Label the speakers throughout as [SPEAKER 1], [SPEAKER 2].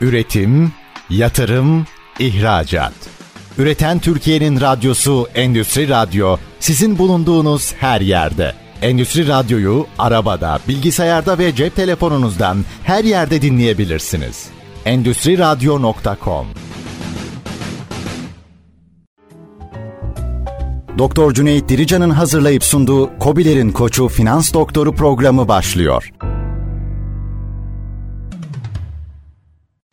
[SPEAKER 1] Üretim, yatırım, ihracat. Üreten Türkiye'nin radyosu Endüstri Radyo sizin bulunduğunuz her yerde. Endüstri Radyo'yu arabada, bilgisayarda ve cep telefonunuzdan her yerde dinleyebilirsiniz. Endüstri Radyo.com Doktor Cüneyt Dirican'ın hazırlayıp sunduğu Kobilerin Koçu Finans Doktoru programı başlıyor.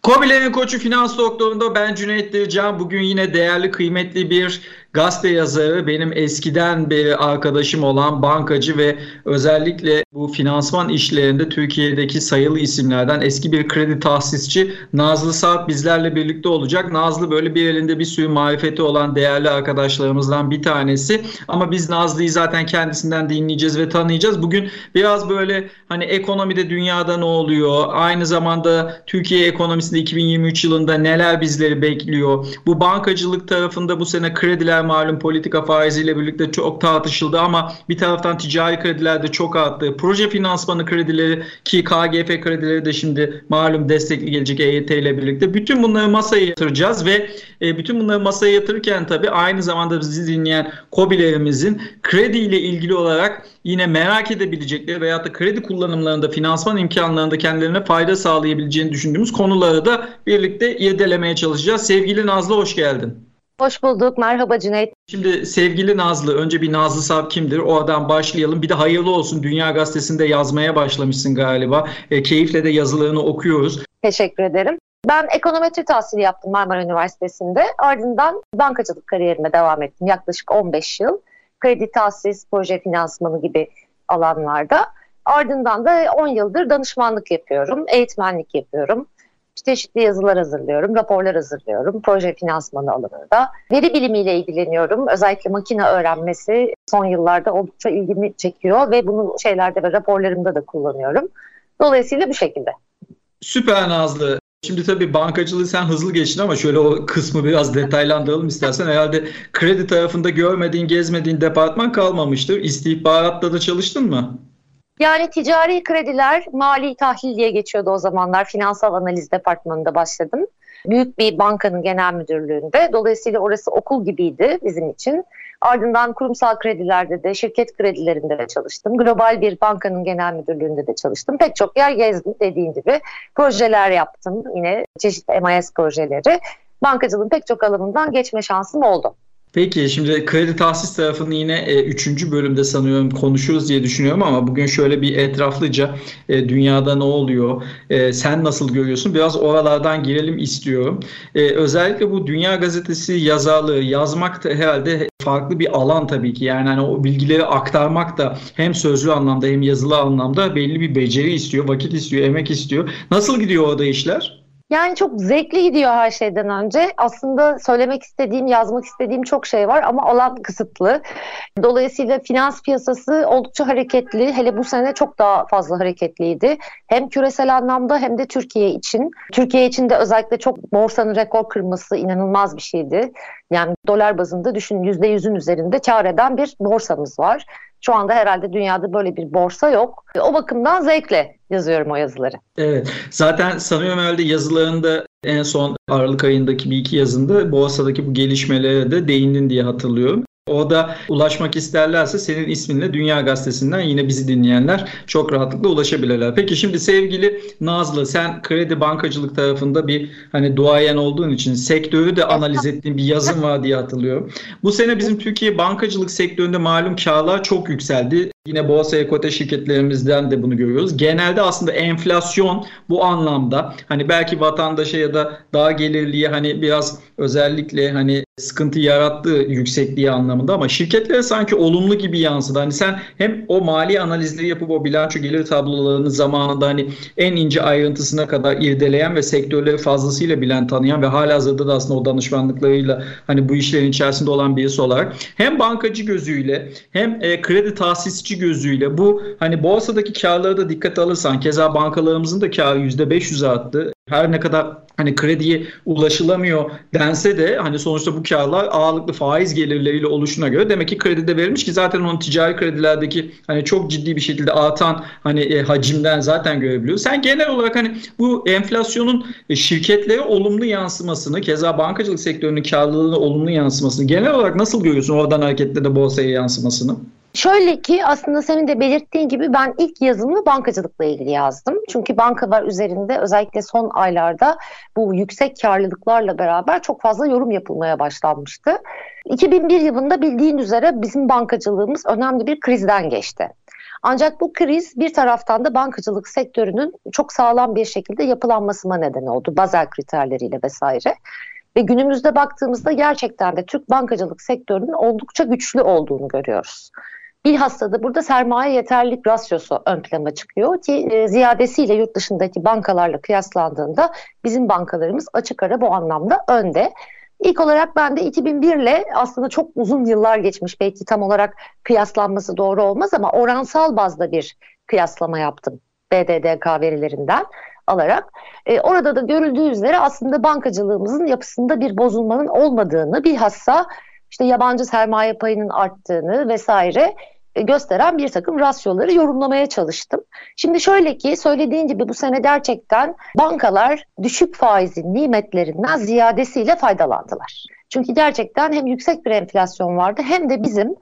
[SPEAKER 2] Kobilerin Koçu Finans Doktoru'nda ben Cüneyt Dirican. Bugün yine değerli, kıymetli bir gazete yazarı, benim eskiden beri arkadaşım olan bankacı ve özellikle bu finansman işlerinde Türkiye'deki sayılı isimlerden eski bir kredi tahsisçi Nazlı Saat bizlerle birlikte olacak. Nazlı böyle bir elinde bir sürü marifeti olan değerli arkadaşlarımızdan bir tanesi. Ama biz Nazlı'yı zaten kendisinden dinleyeceğiz ve tanıyacağız. Bugün biraz böyle hani ekonomide dünyada ne oluyor? Aynı zamanda Türkiye ekonomisinde 2023 yılında neler bizleri bekliyor? Bu bankacılık tarafında bu sene krediler malum politika faiziyle birlikte çok tartışıldı ama bir taraftan ticari krediler de çok arttı. Proje finansmanı kredileri ki KGF kredileri de şimdi malum destekli gelecek EYT ile birlikte. Bütün bunları masaya yatıracağız ve e, bütün bunları masaya yatırırken tabii aynı zamanda bizi dinleyen kobilerimizin kredi ile ilgili olarak yine merak edebilecekleri veyahut da kredi kullanımlarında, finansman imkanlarında kendilerine fayda sağlayabileceğini düşündüğümüz konuları da birlikte irdelemeye çalışacağız. Sevgili Nazlı hoş geldin.
[SPEAKER 3] Hoş bulduk. Merhaba Cüneyt.
[SPEAKER 2] Şimdi sevgili Nazlı, önce bir Nazlı Sab kimdir? O adam başlayalım. Bir de hayırlı olsun. Dünya Gazetesi'nde yazmaya başlamışsın galiba. E, keyifle de yazılarını okuyoruz.
[SPEAKER 3] Teşekkür ederim. Ben ekonometri tahsili yaptım Marmara Üniversitesi'nde. Ardından bankacılık kariyerime devam ettim yaklaşık 15 yıl. Kredi tahsis, proje finansmanı gibi alanlarda. Ardından da 10 yıldır danışmanlık yapıyorum, eğitmenlik yapıyorum çeşitli yazılar hazırlıyorum, raporlar hazırlıyorum. Proje finansmanı alanında. Veri bilimiyle ilgileniyorum. Özellikle makine öğrenmesi son yıllarda oldukça ilgimi çekiyor ve bunu şeylerde ve raporlarımda da kullanıyorum. Dolayısıyla bu şekilde.
[SPEAKER 2] Süper Nazlı. Şimdi tabii bankacılığı sen hızlı geçtin ama şöyle o kısmı biraz detaylandıralım istersen. Herhalde kredi tarafında görmediğin, gezmediğin departman kalmamıştır. İstihbaratta da çalıştın mı?
[SPEAKER 3] Yani ticari krediler mali tahlil diye geçiyordu o zamanlar. Finansal analiz departmanında başladım. Büyük bir bankanın genel müdürlüğünde. Dolayısıyla orası okul gibiydi bizim için. Ardından kurumsal kredilerde de, şirket kredilerinde de çalıştım. Global bir bankanın genel müdürlüğünde de çalıştım. Pek çok yer gezdim dediğin gibi. Projeler yaptım yine çeşitli MIS projeleri. Bankacılığın pek çok alanından geçme şansım oldu.
[SPEAKER 2] Peki şimdi kredi tahsis tarafını yine e, üçüncü bölümde sanıyorum konuşuruz diye düşünüyorum ama bugün şöyle bir etraflıca e, dünyada ne oluyor, e, sen nasıl görüyorsun biraz oralardan girelim istiyorum. E, özellikle bu Dünya Gazetesi yazarlığı yazmak da herhalde farklı bir alan tabii ki yani hani o bilgileri aktarmak da hem sözlü anlamda hem yazılı anlamda belli bir beceri istiyor, vakit istiyor, emek istiyor. Nasıl gidiyor orada işler?
[SPEAKER 3] Yani çok zevkli gidiyor her şeyden önce. Aslında söylemek istediğim, yazmak istediğim çok şey var ama alan kısıtlı. Dolayısıyla finans piyasası oldukça hareketli. Hele bu sene çok daha fazla hareketliydi. Hem küresel anlamda hem de Türkiye için. Türkiye için de özellikle çok borsanın rekor kırması inanılmaz bir şeydi. Yani dolar bazında düşün %100'ün üzerinde kar eden bir borsamız var. Şu anda herhalde dünyada böyle bir borsa yok. O bakımdan zevkle yazıyorum o yazıları.
[SPEAKER 2] Evet. Zaten sanıyorum herhalde yazılarında en son Aralık ayındaki bir iki yazında borsadaki bu gelişmelere de değindin diye hatırlıyorum. O da ulaşmak isterlerse senin isminle Dünya Gazetesi'nden yine bizi dinleyenler çok rahatlıkla ulaşabilirler. Peki şimdi sevgili Nazlı sen kredi bankacılık tarafında bir hani duayen olduğun için sektörü de analiz ettiğin bir yazım var diye hatırlıyorum. Bu sene bizim Türkiye bankacılık sektöründe malum karlar çok yükseldi. Yine borsa ekote şirketlerimizden de bunu görüyoruz. Genelde aslında enflasyon bu anlamda hani belki vatandaşa ya da daha gelirliye hani biraz özellikle hani sıkıntı yarattığı yüksekliği anlamında ama şirketlere sanki olumlu gibi yansıdı. Hani sen hem o mali analizleri yapıp o bilanço gelir tablolarını zamanında hani en ince ayrıntısına kadar irdeleyen ve sektörleri fazlasıyla bilen tanıyan ve hala hazırda da aslında o danışmanlıklarıyla hani bu işlerin içerisinde olan birisi olarak hem bankacı gözüyle hem e, kredi tahsisçi gözüyle bu hani borsadaki karları da dikkate alırsan keza bankalarımızın da karı %500 arttı. Her ne kadar hani krediye ulaşılamıyor dense de hani sonuçta bu karlar ağırlıklı faiz gelirleriyle oluşuna göre demek ki kredi de verilmiş ki zaten onun ticari kredilerdeki hani çok ciddi bir şekilde artan hani e, hacimden zaten görebiliyoruz. Sen genel olarak hani bu enflasyonun e, şirketlere olumlu yansımasını keza bankacılık sektörünün karlılığına olumlu yansımasını genel olarak nasıl görüyorsun oradan hareketle de borsaya yansımasını?
[SPEAKER 3] Şöyle ki aslında senin de belirttiğin gibi ben ilk yazımı bankacılıkla ilgili yazdım. Çünkü bankalar üzerinde özellikle son aylarda bu yüksek karlılıklarla beraber çok fazla yorum yapılmaya başlanmıştı. 2001 yılında bildiğin üzere bizim bankacılığımız önemli bir krizden geçti. Ancak bu kriz bir taraftan da bankacılık sektörünün çok sağlam bir şekilde yapılanmasına neden oldu. Bazel kriterleriyle vesaire. Ve günümüzde baktığımızda gerçekten de Türk bankacılık sektörünün oldukça güçlü olduğunu görüyoruz. Bilhassa da burada sermaye yeterlilik rasyosu ön plana çıkıyor ki e, ziyadesiyle yurt dışındaki bankalarla kıyaslandığında bizim bankalarımız açık ara bu anlamda önde. İlk olarak ben de 2001 ile aslında çok uzun yıllar geçmiş belki tam olarak kıyaslanması doğru olmaz ama oransal bazda bir kıyaslama yaptım BDDK verilerinden alarak. E, orada da görüldüğü üzere aslında bankacılığımızın yapısında bir bozulmanın olmadığını bilhassa işte yabancı sermaye payının arttığını vesaire e, gösteren bir takım rasyoları yorumlamaya çalıştım. Şimdi şöyle ki söylediğin gibi bu sene gerçekten bankalar düşük faizin nimetlerinden ziyadesiyle faydalandılar. Çünkü gerçekten hem yüksek bir enflasyon vardı hem de bizim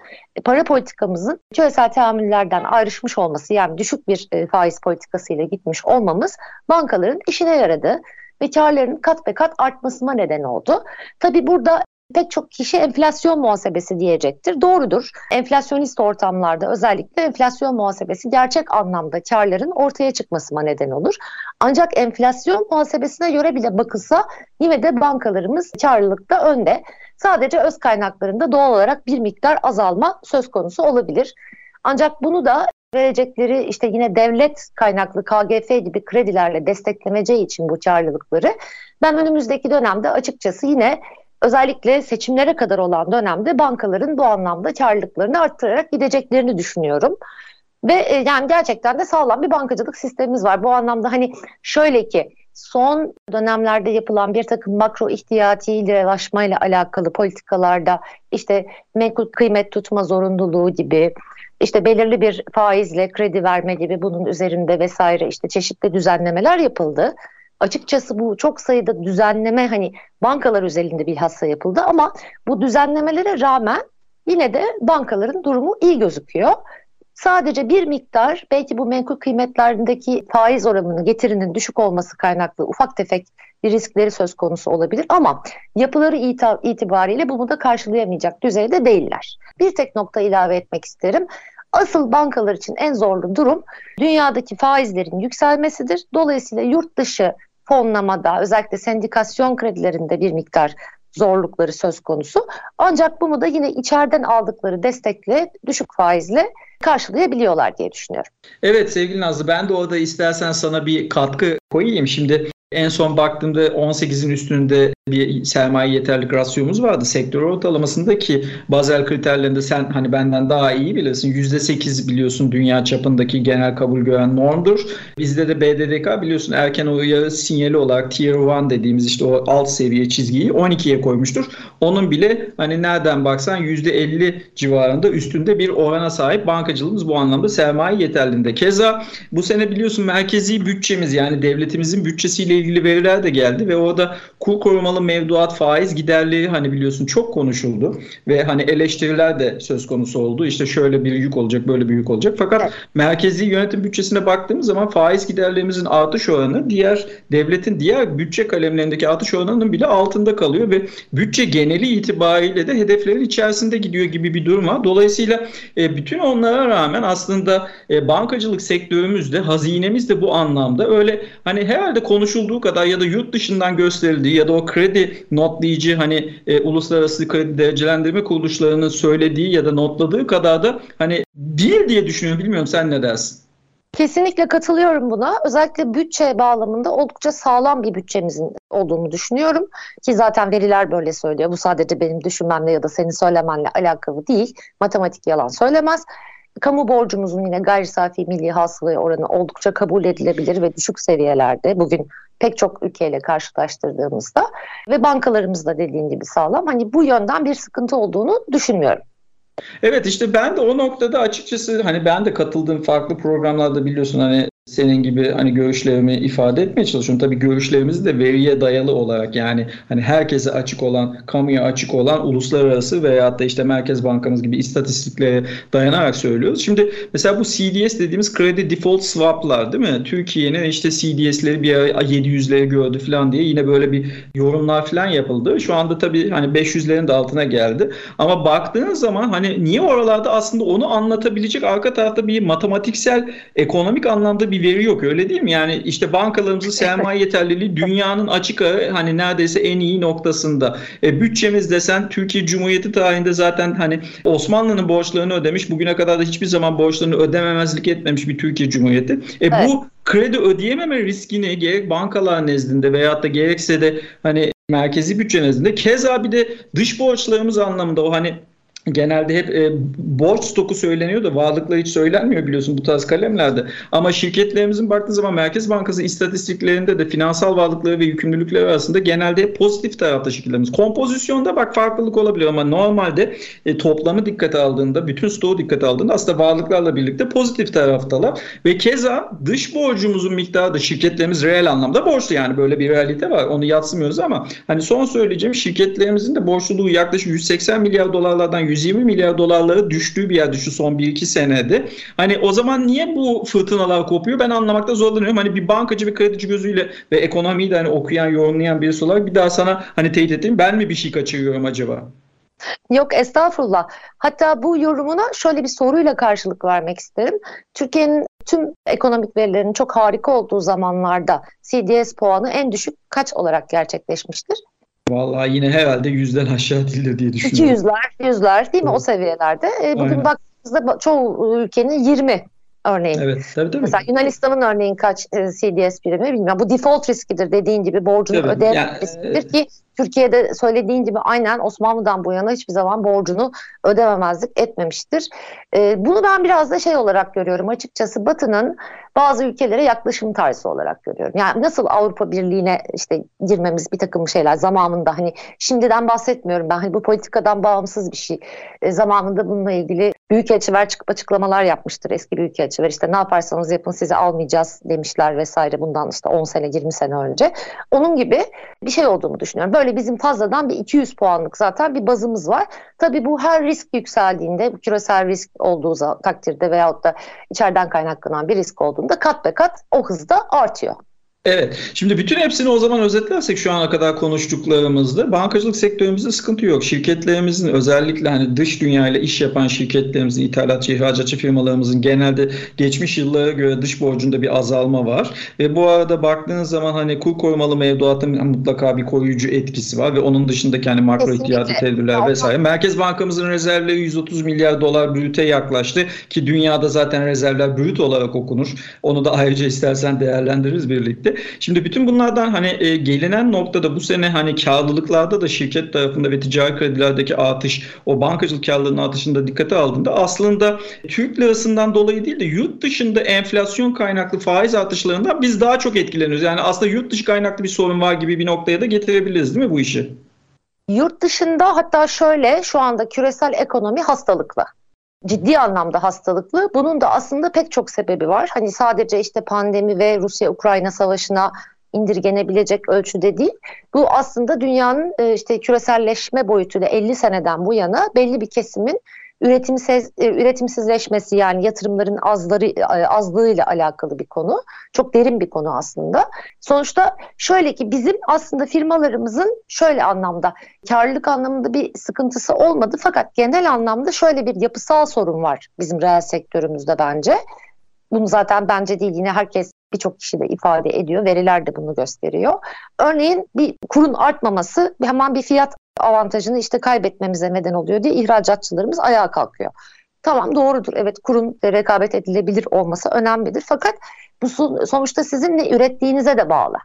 [SPEAKER 3] para politikamızın küresel teamüllerden ayrışmış olması yani düşük bir e, faiz politikasıyla gitmiş olmamız bankaların işine yaradı ve karlarının kat be kat artmasına neden oldu. Tabi burada pek çok kişi enflasyon muhasebesi diyecektir. Doğrudur. Enflasyonist ortamlarda özellikle enflasyon muhasebesi gerçek anlamda karların ortaya çıkmasına neden olur. Ancak enflasyon muhasebesine göre bile bakılsa yine de bankalarımız karlılıkta önde. Sadece öz kaynaklarında doğal olarak bir miktar azalma söz konusu olabilir. Ancak bunu da verecekleri işte yine devlet kaynaklı KGF gibi kredilerle desteklemeceği için bu karlılıkları ben önümüzdeki dönemde açıkçası yine özellikle seçimlere kadar olan dönemde bankaların bu anlamda karlılıklarını arttırarak gideceklerini düşünüyorum. Ve e, yani gerçekten de sağlam bir bankacılık sistemimiz var. Bu anlamda hani şöyle ki son dönemlerde yapılan bir takım makro ihtiyati liralaşma ile alakalı politikalarda işte menkul kıymet tutma zorunluluğu gibi işte belirli bir faizle kredi verme gibi bunun üzerinde vesaire işte çeşitli düzenlemeler yapıldı. Açıkçası bu çok sayıda düzenleme hani bankalar özelinde bilhassa yapıldı ama bu düzenlemelere rağmen yine de bankaların durumu iyi gözüküyor. Sadece bir miktar belki bu menkul kıymetlerindeki faiz oranının getirinin düşük olması kaynaklı ufak tefek bir riskleri söz konusu olabilir ama yapıları itibariyle bunu da karşılayamayacak düzeyde değiller. Bir tek nokta ilave etmek isterim. Asıl bankalar için en zorlu durum dünyadaki faizlerin yükselmesidir. Dolayısıyla yurt dışı fonlamada özellikle sendikasyon kredilerinde bir miktar zorlukları söz konusu. Ancak bunu da yine içeriden aldıkları destekle düşük faizle karşılayabiliyorlar diye düşünüyorum.
[SPEAKER 2] Evet sevgili Nazlı ben de orada istersen sana bir katkı koyayım. Şimdi en son baktığımda 18'in üstünde bir sermaye yeterlik rasyomuz vardı. Sektör ortalamasında ki bazel kriterlerinde sen hani benden daha iyi bilirsin. %8 biliyorsun dünya çapındaki genel kabul gören normdur. Bizde de BDDK biliyorsun erken uyarı sinyali olarak Tier 1 dediğimiz işte o alt seviye çizgiyi 12'ye koymuştur. Onun bile hani nereden baksan %50 civarında üstünde bir orana sahip bankacılığımız bu anlamda sermaye yeterliğinde. Keza bu sene biliyorsun merkezi bütçemiz yani devletimizin bütçesiyle ilgili veriler de geldi ve orada kur korumalı mevduat faiz giderleri hani biliyorsun çok konuşuldu ve hani eleştiriler de söz konusu oldu. İşte şöyle bir yük olacak, böyle bir yük olacak. Fakat evet. merkezi yönetim bütçesine baktığımız zaman faiz giderlerimizin artış oranı diğer devletin diğer bütçe kalemlerindeki artış oranının bile altında kalıyor ve bütçe geneli itibariyle de hedeflerin içerisinde gidiyor gibi bir durum var. Dolayısıyla e, bütün onlara rağmen aslında e, bankacılık sektörümüzde hazinemiz de bu anlamda öyle hani herhalde konuşulduğu kadar ya da yurt dışından gösterildiği ya da o kredi notlayıcı hani e, uluslararası kredi derecelendirme kuruluşlarının söylediği ya da notladığı kadar da hani değil diye düşünüyorum. Bilmiyorum sen ne dersin?
[SPEAKER 3] Kesinlikle katılıyorum buna. Özellikle bütçe bağlamında oldukça sağlam bir bütçemizin olduğunu düşünüyorum. Ki zaten veriler böyle söylüyor. Bu sadece benim düşünmemle ya da senin söylemenle alakalı değil. Matematik yalan söylemez. Kamu borcumuzun yine gayri safi milli hasılaya oranı oldukça kabul edilebilir ve düşük seviyelerde. Bugün pek çok ülkeyle karşılaştırdığımızda ve bankalarımız da dediğin gibi sağlam. Hani bu yönden bir sıkıntı olduğunu düşünmüyorum.
[SPEAKER 2] Evet işte ben de o noktada açıkçası hani ben de katıldığım farklı programlarda biliyorsun hani senin gibi hani görüşlerimi ifade etmeye çalışıyorum. Tabii görüşlerimizi de veriye dayalı olarak yani hani herkese açık olan, kamuya açık olan uluslararası veya da işte Merkez Bankamız gibi istatistiklere dayanarak söylüyoruz. Şimdi mesela bu CDS dediğimiz kredi default swap'lar değil mi? Türkiye'nin işte CDS'leri bir ara 700'lere gördü falan diye yine böyle bir yorumlar falan yapıldı. Şu anda tabii hani 500'lerin de altına geldi. Ama baktığın zaman hani niye oralarda aslında onu anlatabilecek arka tarafta bir matematiksel, ekonomik anlamda bir bir veri yok öyle değil mi? Yani işte bankalarımızın sermaye yeterliliği dünyanın açık ara hani neredeyse en iyi noktasında. E, bütçemiz desen Türkiye Cumhuriyeti tarihinde zaten hani Osmanlı'nın borçlarını ödemiş. Bugüne kadar da hiçbir zaman borçlarını ödememezlik etmemiş bir Türkiye Cumhuriyeti. E, evet. Bu kredi ödeyememe riskini gerek bankalar nezdinde veyahut da gerekse de hani merkezi bütçe nezdinde keza bir de dış borçlarımız anlamında o hani genelde hep e, borç stoku söyleniyor da varlıklar hiç söylenmiyor biliyorsun bu tarz kalemlerde. Ama şirketlerimizin baktığı zaman Merkez Bankası istatistiklerinde de finansal varlıkları ve yükümlülükleri arasında genelde hep pozitif tarafta şirketlerimiz. Kompozisyonda bak farklılık olabiliyor ama normalde e, toplamı dikkate aldığında, bütün stoğu dikkate aldığında aslında varlıklarla birlikte pozitif taraftalar. Ve keza dış borcumuzun miktarı da şirketlerimiz reel anlamda borçlu yani böyle bir realite var. Onu yatsımıyoruz ama hani son söyleyeceğim şirketlerimizin de borçluluğu yaklaşık 180 milyar dolarlardan 120 milyar dolarlara düştüğü bir yerde şu son 1-2 senede. Hani o zaman niye bu fırtınalar kopuyor ben anlamakta zorlanıyorum. Hani bir bankacı ve kredici gözüyle ve ekonomiyi de hani okuyan, yorumlayan birisi olarak bir daha sana hani teyit edeyim ben mi bir şey kaçırıyorum acaba?
[SPEAKER 3] Yok estağfurullah. Hatta bu yorumuna şöyle bir soruyla karşılık vermek isterim. Türkiye'nin tüm ekonomik verilerinin çok harika olduğu zamanlarda CDS puanı en düşük kaç olarak gerçekleşmiştir?
[SPEAKER 2] Vallahi yine herhalde yüzden aşağı değildir diye düşünüyorum.
[SPEAKER 3] yüzler, yüzler değil mi evet. o seviyelerde? E, bugün Aynen. baktığımızda çoğu ülkenin 20 örneğin. Evet, tabii tabii. Mesela Yunanistan'ın örneğin kaç e, CDS birimi bilmiyorum. Bu default riskidir dediğin gibi borcunu evet, ödeyen yani, riskidir ki Türkiye'de söylediğin gibi aynen Osmanlı'dan bu yana hiçbir zaman borcunu ödememezlik etmemiştir. E, bunu ben biraz da şey olarak görüyorum açıkçası Batı'nın bazı ülkelere yaklaşım tarzı olarak görüyorum. Yani nasıl Avrupa Birliği'ne işte girmemiz bir takım şeyler zamanında hani şimdiden bahsetmiyorum ben hani bu politikadan bağımsız bir şey. E, zamanında bununla ilgili büyükelçiler çıkıp açıklamalar yapmıştır eski büyükelçiler işte ne yaparsanız yapın sizi almayacağız demişler vesaire bundan işte 10 sene 20 sene önce. Onun gibi bir şey olduğunu düşünüyorum. Böyle bizim fazladan bir 200 puanlık zaten bir bazımız var. Tabii bu her risk yükseldiğinde küresel risk olduğu takdirde veyahut da içeriden kaynaklanan bir risk olduğunda da kat be kat o hızda artıyor.
[SPEAKER 2] Evet. Şimdi bütün hepsini o zaman özetlersek şu ana kadar konuştuklarımızda bankacılık sektörümüzde sıkıntı yok. Şirketlerimizin özellikle hani dış dünyayla iş yapan şirketlerimizin, ithalatçı, ihracatçı firmalarımızın genelde geçmiş yıllara göre dış borcunda bir azalma var. Ve bu arada baktığınız zaman hani kur korumalı mevduatın mutlaka bir koruyucu etkisi var ve onun dışındaki hani makro ihtiyati tedbirler vesaire. Merkez Bankamızın rezervleri 130 milyar dolar brüte yaklaştı ki dünyada zaten rezervler brüt olarak okunur. Onu da ayrıca istersen değerlendiririz birlikte. Şimdi bütün bunlardan hani e, gelinen noktada bu sene hani karlılıklarda da şirket tarafında ve ticari kredilerdeki artış o bankacılık karlılığının artışında dikkate aldığında aslında Türk lirasından dolayı değil de yurt dışında enflasyon kaynaklı faiz artışlarından biz daha çok etkileniyoruz. Yani aslında yurt dışı kaynaklı bir sorun var gibi bir noktaya da getirebiliriz değil mi bu işi?
[SPEAKER 3] Yurt dışında hatta şöyle şu anda küresel ekonomi hastalıklı ciddi anlamda hastalıklı. Bunun da aslında pek çok sebebi var. Hani sadece işte pandemi ve Rusya-Ukrayna savaşına indirgenebilecek ölçüde değil. Bu aslında dünyanın e, işte küreselleşme boyutuyla 50 seneden bu yana belli bir kesimin üretimsiz, e, üretimsizleşmesi yani yatırımların azları e, azlığıyla alakalı bir konu. Çok derin bir konu aslında. Sonuçta şöyle ki bizim aslında firmalarımızın şöyle anlamda karlılık anlamında bir sıkıntısı olmadı fakat genel anlamda şöyle bir yapısal sorun var bizim reel sektörümüzde bence. Bunu zaten bence değil yine herkes birçok kişi de ifade ediyor. Veriler de bunu gösteriyor. Örneğin bir kurun artmaması hemen bir fiyat avantajını işte kaybetmemize neden oluyor diye ihracatçılarımız ayağa kalkıyor. Tamam doğrudur. Evet kurun rekabet edilebilir olması önemlidir. Fakat bu sonuçta sizin ne ürettiğinize de bağlı.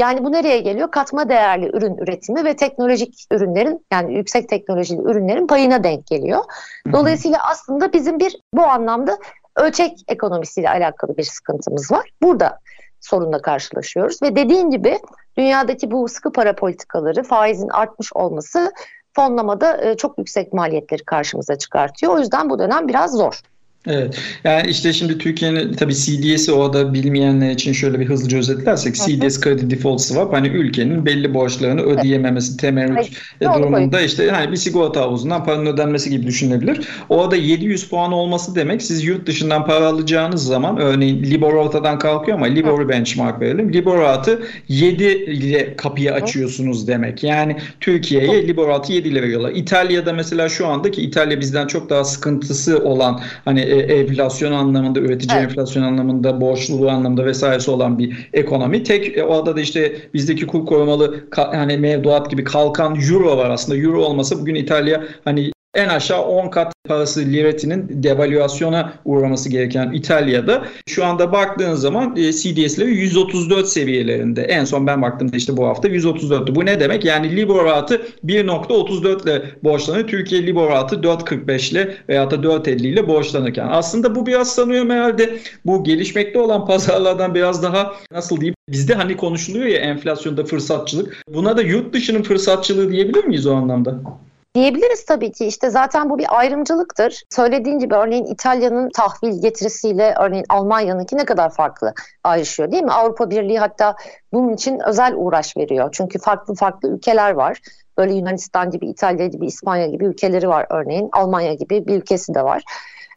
[SPEAKER 3] Yani bu nereye geliyor? Katma değerli ürün üretimi ve teknolojik ürünlerin yani yüksek teknolojili ürünlerin payına denk geliyor. Dolayısıyla aslında bizim bir bu anlamda ölçek ekonomisiyle alakalı bir sıkıntımız var. Burada sorunla karşılaşıyoruz ve dediğin gibi dünyadaki bu sıkı para politikaları, faizin artmış olması fonlamada e, çok yüksek maliyetleri karşımıza çıkartıyor. O yüzden bu dönem biraz zor.
[SPEAKER 2] Evet. Yani işte şimdi Türkiye'nin tabii CDS'i orada bilmeyenler için şöyle bir hızlıca özetlersek CDS Credit Default Swap hani ülkenin belli borçlarını ödeyememesi temerrüt evet. durumunda işte hani bir sigorta havuzundan paranın ödenmesi gibi düşünebilir. Orada 700 puan olması demek siz yurt dışından para alacağınız zaman örneğin Libor ortadan kalkıyor ama Libor'u benchmark verelim. Libor artı 7 ile kapıyı açıyorsunuz demek. Yani Türkiye'ye Libor artı 7 ile veriyorlar. İtalya'da mesela şu andaki İtalya bizden çok daha sıkıntısı olan hani e, enflasyon anlamında, üretici evet. enflasyon anlamında, borçluluğu anlamında vesairesi olan bir ekonomi. Tek e, orada da işte bizdeki kur korumalı hani mevduat gibi kalkan euro var aslında. Euro olmasa bugün İtalya hani en aşağı 10 kat parası liretinin devalüasyona uğraması gereken İtalya'da şu anda baktığın zaman e, CDS'leri 134 seviyelerinde. En son ben baktığımda işte bu hafta 134'tü. Bu ne demek? Yani Libor rahatı 1.34 ile borçlanıyor. Türkiye Libor rahatı 4.45 ile veya da 4.50 ile borçlanırken. Aslında bu biraz sanıyorum herhalde bu gelişmekte olan pazarlardan biraz daha nasıl diyeyim Bizde hani konuşuluyor ya enflasyonda fırsatçılık. Buna da yurt dışının fırsatçılığı diyebilir miyiz o anlamda?
[SPEAKER 3] Diyebiliriz tabii ki işte zaten bu bir ayrımcılıktır. Söylediğin gibi örneğin İtalya'nın tahvil getirisiyle örneğin Almanya'nınki ne kadar farklı ayrışıyor değil mi? Avrupa Birliği hatta bunun için özel uğraş veriyor. Çünkü farklı farklı ülkeler var. Böyle Yunanistan gibi, İtalya gibi, İspanya gibi ülkeleri var örneğin. Almanya gibi bir ülkesi de var.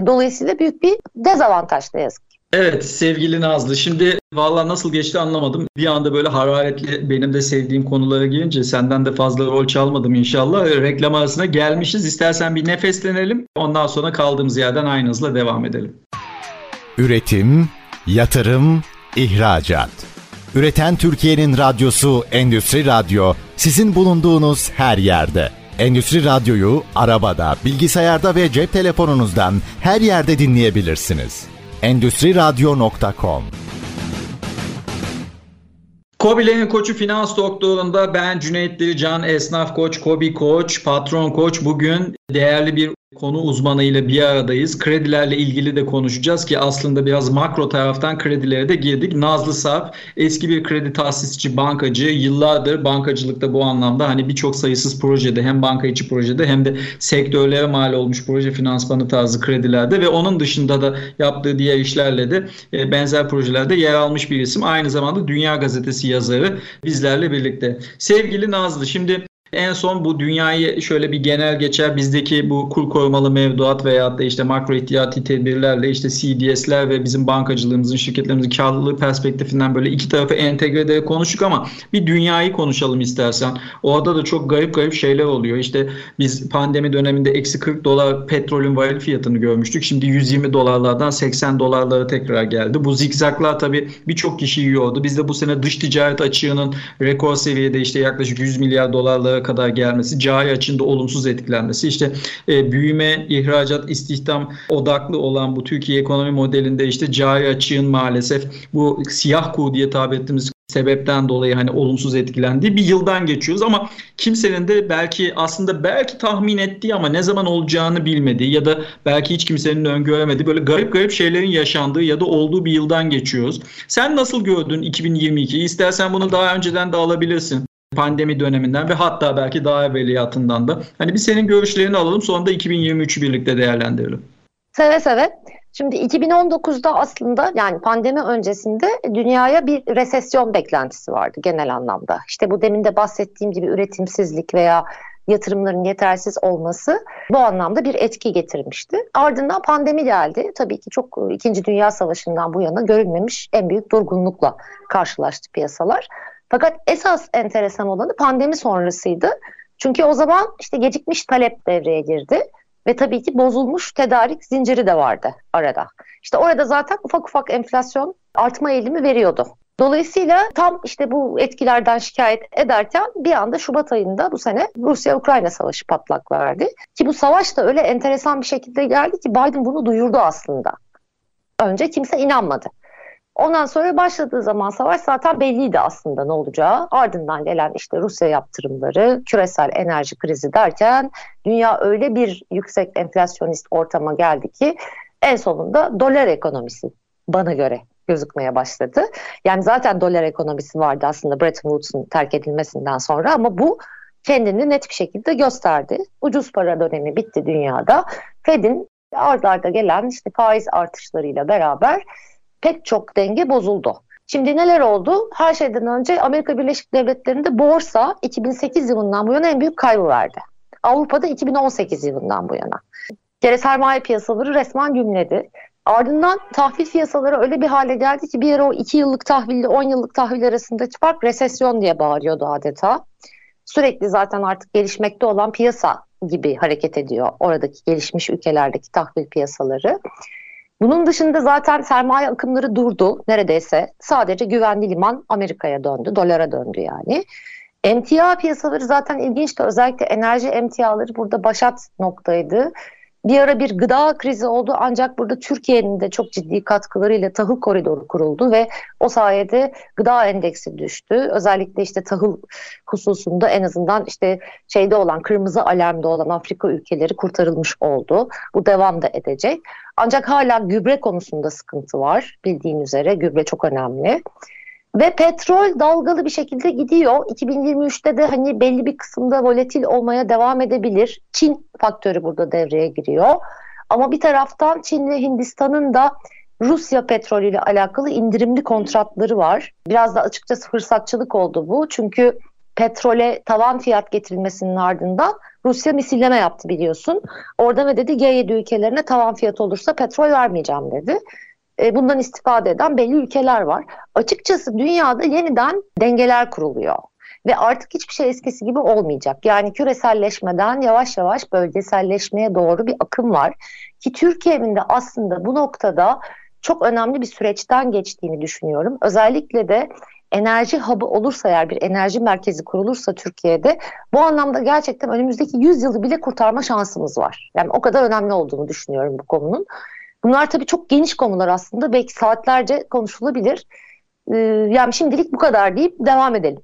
[SPEAKER 3] Dolayısıyla büyük bir dezavantaj ne yazık
[SPEAKER 2] Evet sevgili Nazlı şimdi valla nasıl geçti anlamadım. Bir anda böyle hararetli benim de sevdiğim konulara girince senden de fazla rol çalmadım inşallah. Reklam arasına gelmişiz. İstersen bir nefeslenelim. Ondan sonra kaldığımız yerden aynı hızla devam edelim.
[SPEAKER 1] Üretim, yatırım, ihracat. Üreten Türkiye'nin radyosu Endüstri Radyo sizin bulunduğunuz her yerde. Endüstri Radyo'yu arabada, bilgisayarda ve cep telefonunuzdan her yerde dinleyebilirsiniz endüstriradyo.com
[SPEAKER 2] Kobilerin koçu finans doktorunda ben Cüneyt Can esnaf koç, Kobi koç, patron koç. Bugün değerli bir konu uzmanıyla bir aradayız. Kredilerle ilgili de konuşacağız ki aslında biraz makro taraftan kredilere de girdik. Nazlı Sarp eski bir kredi tahsisçi bankacı. Yıllardır bankacılıkta bu anlamda hani birçok sayısız projede hem banka içi projede hem de sektörlere mal olmuş proje finansmanı tarzı kredilerde ve onun dışında da yaptığı diğer işlerle de e, benzer projelerde yer almış bir isim. Aynı zamanda Dünya Gazetesi yazarı bizlerle birlikte. Sevgili Nazlı şimdi en son bu dünyayı şöyle bir genel geçer bizdeki bu kur korumalı mevduat veya da işte makro ihtiyati tedbirlerle işte CDS'ler ve bizim bankacılığımızın şirketlerimizin karlılığı perspektifinden böyle iki tarafı entegre ederek konuştuk ama bir dünyayı konuşalım istersen. Orada da çok garip garip şeyler oluyor. İşte biz pandemi döneminde eksi 40 dolar petrolün varil fiyatını görmüştük. Şimdi 120 dolarlardan 80 dolarlara tekrar geldi. Bu zikzaklar tabii birçok kişi yiyordu. Biz de bu sene dış ticaret açığının rekor seviyede işte yaklaşık 100 milyar dolarlara dolara kadar gelmesi, cari açında olumsuz etkilenmesi, işte e, büyüme, ihracat, istihdam odaklı olan bu Türkiye ekonomi modelinde işte cari açığın maalesef bu siyah kuğu diye tabir ettiğimiz sebepten dolayı hani olumsuz etkilendiği bir yıldan geçiyoruz ama kimsenin de belki aslında belki tahmin ettiği ama ne zaman olacağını bilmediği ya da belki hiç kimsenin öngöremediği böyle garip garip şeylerin yaşandığı ya da olduğu bir yıldan geçiyoruz. Sen nasıl gördün 2022'yi? İstersen bunu daha önceden de alabilirsin pandemi döneminden ve hatta belki daha evveliyatından da. Hani bir senin görüşlerini alalım sonra da 2023'ü birlikte değerlendirelim.
[SPEAKER 3] Seve seve. Şimdi 2019'da aslında yani pandemi öncesinde dünyaya bir resesyon beklentisi vardı genel anlamda. İşte bu demin de bahsettiğim gibi üretimsizlik veya yatırımların yetersiz olması bu anlamda bir etki getirmişti. Ardından pandemi geldi. Tabii ki çok İkinci Dünya Savaşı'ndan bu yana görülmemiş en büyük durgunlukla karşılaştı piyasalar. Fakat esas enteresan olanı pandemi sonrasıydı. Çünkü o zaman işte gecikmiş talep devreye girdi ve tabii ki bozulmuş tedarik zinciri de vardı arada. İşte orada zaten ufak ufak enflasyon artma eğilimi veriyordu. Dolayısıyla tam işte bu etkilerden şikayet ederken bir anda Şubat ayında bu sene Rusya-Ukrayna savaşı patlak verdi. Ki bu savaş da öyle enteresan bir şekilde geldi ki Biden bunu duyurdu aslında. Önce kimse inanmadı. Ondan sonra başladığı zaman savaş zaten belliydi aslında ne olacağı. Ardından gelen işte Rusya yaptırımları, küresel enerji krizi derken dünya öyle bir yüksek enflasyonist ortama geldi ki en sonunda dolar ekonomisi bana göre gözükmeye başladı. Yani zaten dolar ekonomisi vardı aslında Bretton Woods'un terk edilmesinden sonra ama bu kendini net bir şekilde gösterdi. Ucuz para dönemi bitti dünyada. Fed'in ard arda gelen işte faiz artışlarıyla beraber pek çok denge bozuldu. Şimdi neler oldu? Her şeyden önce Amerika Birleşik Devletleri'nde borsa 2008 yılından bu yana en büyük kaybı verdi. Avrupa'da 2018 yılından bu yana. Kere sermaye piyasaları resmen gümledi. Ardından tahvil piyasaları öyle bir hale geldi ki bir ara o 2 yıllık tahville 10 yıllık tahvil arasındaki fark resesyon diye bağırıyordu adeta. Sürekli zaten artık gelişmekte olan piyasa gibi hareket ediyor oradaki gelişmiş ülkelerdeki tahvil piyasaları. Bunun dışında zaten sermaye akımları durdu neredeyse. Sadece güvenli liman Amerika'ya döndü, dolara döndü yani. Emtia piyasaları zaten ilginçti. Özellikle enerji emtiaları burada başat noktaydı. Bir ara bir gıda krizi oldu ancak burada Türkiye'nin de çok ciddi katkılarıyla tahıl koridoru kuruldu ve o sayede gıda endeksi düştü. Özellikle işte tahıl hususunda en azından işte şeyde olan kırmızı alarmda olan Afrika ülkeleri kurtarılmış oldu. Bu devam da edecek. Ancak hala gübre konusunda sıkıntı var. Bildiğin üzere gübre çok önemli. Ve petrol dalgalı bir şekilde gidiyor. 2023'te de hani belli bir kısımda volatil olmaya devam edebilir. Çin faktörü burada devreye giriyor. Ama bir taraftan Çin ve Hindistan'ın da Rusya petrolüyle alakalı indirimli kontratları var. Biraz da açıkçası fırsatçılık oldu bu. Çünkü petrole tavan fiyat getirilmesinin ardından Rusya misilleme yaptı biliyorsun. Orada ve dedi G7 ülkelerine tavan fiyat olursa petrol vermeyeceğim dedi. E, bundan istifade eden belli ülkeler var. Açıkçası dünyada yeniden dengeler kuruluyor ve artık hiçbir şey eskisi gibi olmayacak. Yani küreselleşmeden yavaş yavaş bölgeselleşmeye doğru bir akım var ki Türkiye'nin de aslında bu noktada çok önemli bir süreçten geçtiğini düşünüyorum. Özellikle de enerji hub'ı olursa eğer bir enerji merkezi kurulursa Türkiye'de bu anlamda gerçekten önümüzdeki 100 yılı bile kurtarma şansımız var. Yani o kadar önemli olduğunu düşünüyorum bu konunun. Bunlar tabii çok geniş konular aslında. Belki saatlerce konuşulabilir. Ee, yani şimdilik bu kadar deyip devam edelim.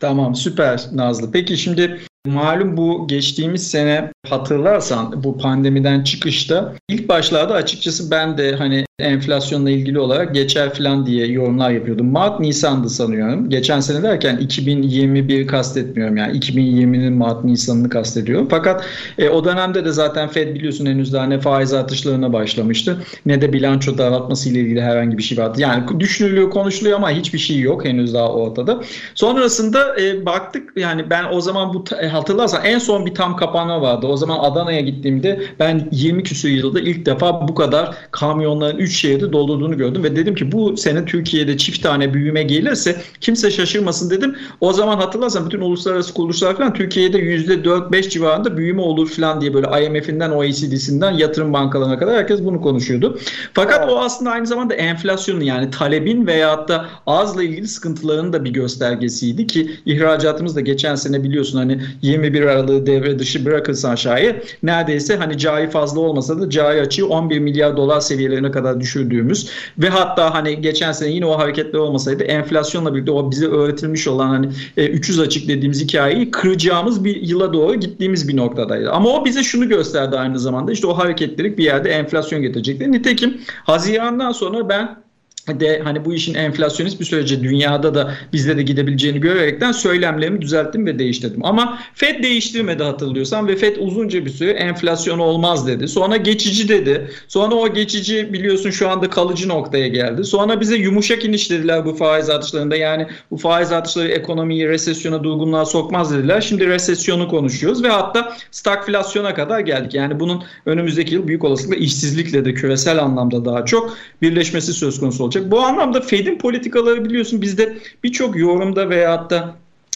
[SPEAKER 2] Tamam süper Nazlı. Peki şimdi Malum bu geçtiğimiz sene hatırlarsan bu pandemiden çıkışta ilk başlarda açıkçası ben de hani enflasyonla ilgili olarak geçer falan diye yorumlar yapıyordum. Mart Nisan'dı sanıyorum. Geçen sene derken 2021 kastetmiyorum yani 2020'nin Mart Nisan'ını kastediyorum. Fakat e, o dönemde de zaten Fed biliyorsun henüz daha ne faiz artışlarına başlamıştı ne de bilanço daraltması ile ilgili herhangi bir şey vardı. Yani düşünülüyor konuşuluyor ama hiçbir şey yok henüz daha ortada. Sonrasında e, baktık yani ben o zaman bu e, hatırlarsan en son bir tam kapanma vardı. O zaman Adana'ya gittiğimde ben 20 küsur yılda ilk defa bu kadar kamyonların 3 şehirde doldurduğunu gördüm ve dedim ki bu sene Türkiye'de çift tane büyüme gelirse kimse şaşırmasın dedim. O zaman hatırlarsan bütün uluslararası kuruluşlar falan Türkiye'de %4-5 civarında büyüme olur falan diye böyle IMF'inden OECD'sinden yatırım bankalarına kadar herkes bunu konuşuyordu. Fakat evet. o aslında aynı zamanda enflasyonun yani talebin veyahut da azla ilgili sıkıntıların da bir göstergesiydi ki ihracatımız da geçen sene biliyorsun hani 21 Aralık'ı devre dışı bırakırsan şayet neredeyse hani cari fazla olmasa da cari açığı 11 milyar dolar seviyelerine kadar düşürdüğümüz ve hatta hani geçen sene yine o hareketler olmasaydı enflasyonla birlikte o bize öğretilmiş olan hani 300 e, açık dediğimiz hikayeyi kıracağımız bir yıla doğru gittiğimiz bir noktadaydı. Ama o bize şunu gösterdi aynı zamanda işte o hareketlilik bir yerde enflasyon getirecekti. Nitekim Haziran'dan sonra ben de hani bu işin enflasyonist bir sürece dünyada da bizde de gidebileceğini görerekten söylemlerimi düzelttim ve değiştirdim. Ama FED değiştirmedi hatırlıyorsan ve FED uzunca bir süre enflasyon olmaz dedi. Sonra geçici dedi. Sonra o geçici biliyorsun şu anda kalıcı noktaya geldi. Sonra bize yumuşak iniş dediler bu faiz artışlarında. Yani bu faiz artışları ekonomiyi resesyona durgunluğa sokmaz dediler. Şimdi resesyonu konuşuyoruz ve hatta stagflasyona kadar geldik. Yani bunun önümüzdeki yıl büyük olasılıkla işsizlikle de küresel anlamda daha çok birleşmesi söz konusu olacak olacak. Bu anlamda Fed'in politikaları biliyorsun bizde birçok yorumda veyahut da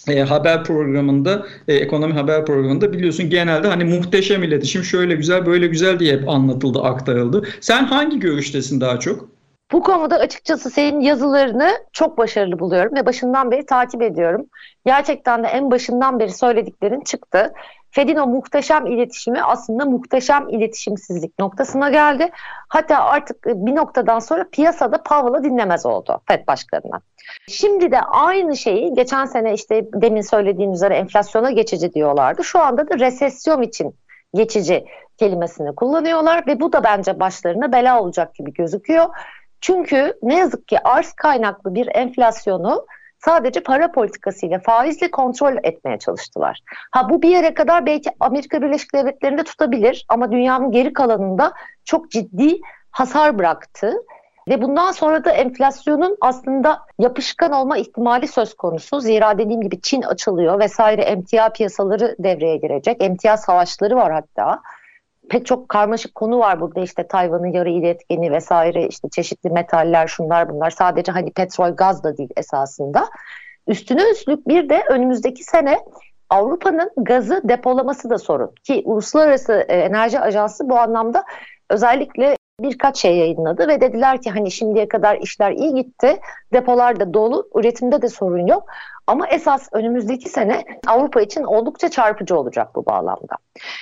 [SPEAKER 2] e, haber programında, e, ekonomi haber programında biliyorsun genelde hani muhteşem iletişim şöyle güzel böyle güzel diye hep anlatıldı, aktarıldı. Sen hangi görüştesin daha çok?
[SPEAKER 3] Bu konuda açıkçası senin yazılarını çok başarılı buluyorum ve başından beri takip ediyorum. Gerçekten de en başından beri söylediklerin çıktı. Fed'in o muhteşem iletişimi aslında muhteşem iletişimsizlik noktasına geldi. Hatta artık bir noktadan sonra piyasada Powell'ı dinlemez oldu Fed başkanına. Şimdi de aynı şeyi geçen sene işte demin söylediğin üzere enflasyona geçici diyorlardı. Şu anda da resesyon için geçici kelimesini kullanıyorlar ve bu da bence başlarına bela olacak gibi gözüküyor. Çünkü ne yazık ki arz kaynaklı bir enflasyonu sadece para politikasıyla faizle kontrol etmeye çalıştılar. Ha bu bir yere kadar belki Amerika Birleşik Devletleri'nde tutabilir ama dünyanın geri kalanında çok ciddi hasar bıraktı. Ve bundan sonra da enflasyonun aslında yapışkan olma ihtimali söz konusu. Zira dediğim gibi Çin açılıyor vesaire emtia piyasaları devreye girecek. Emtia savaşları var hatta pek çok karmaşık konu var burada. İşte Tayvan'ın yarı iletkeni vesaire işte çeşitli metaller şunlar bunlar. Sadece hani petrol gaz da değil esasında. Üstüne üstlük bir de önümüzdeki sene Avrupa'nın gazı depolaması da sorun. Ki Uluslararası e, Enerji Ajansı bu anlamda özellikle birkaç şey yayınladı ve dediler ki hani şimdiye kadar işler iyi gitti, depolar da dolu, üretimde de sorun yok. Ama esas önümüzdeki sene Avrupa için oldukça çarpıcı olacak bu bağlamda.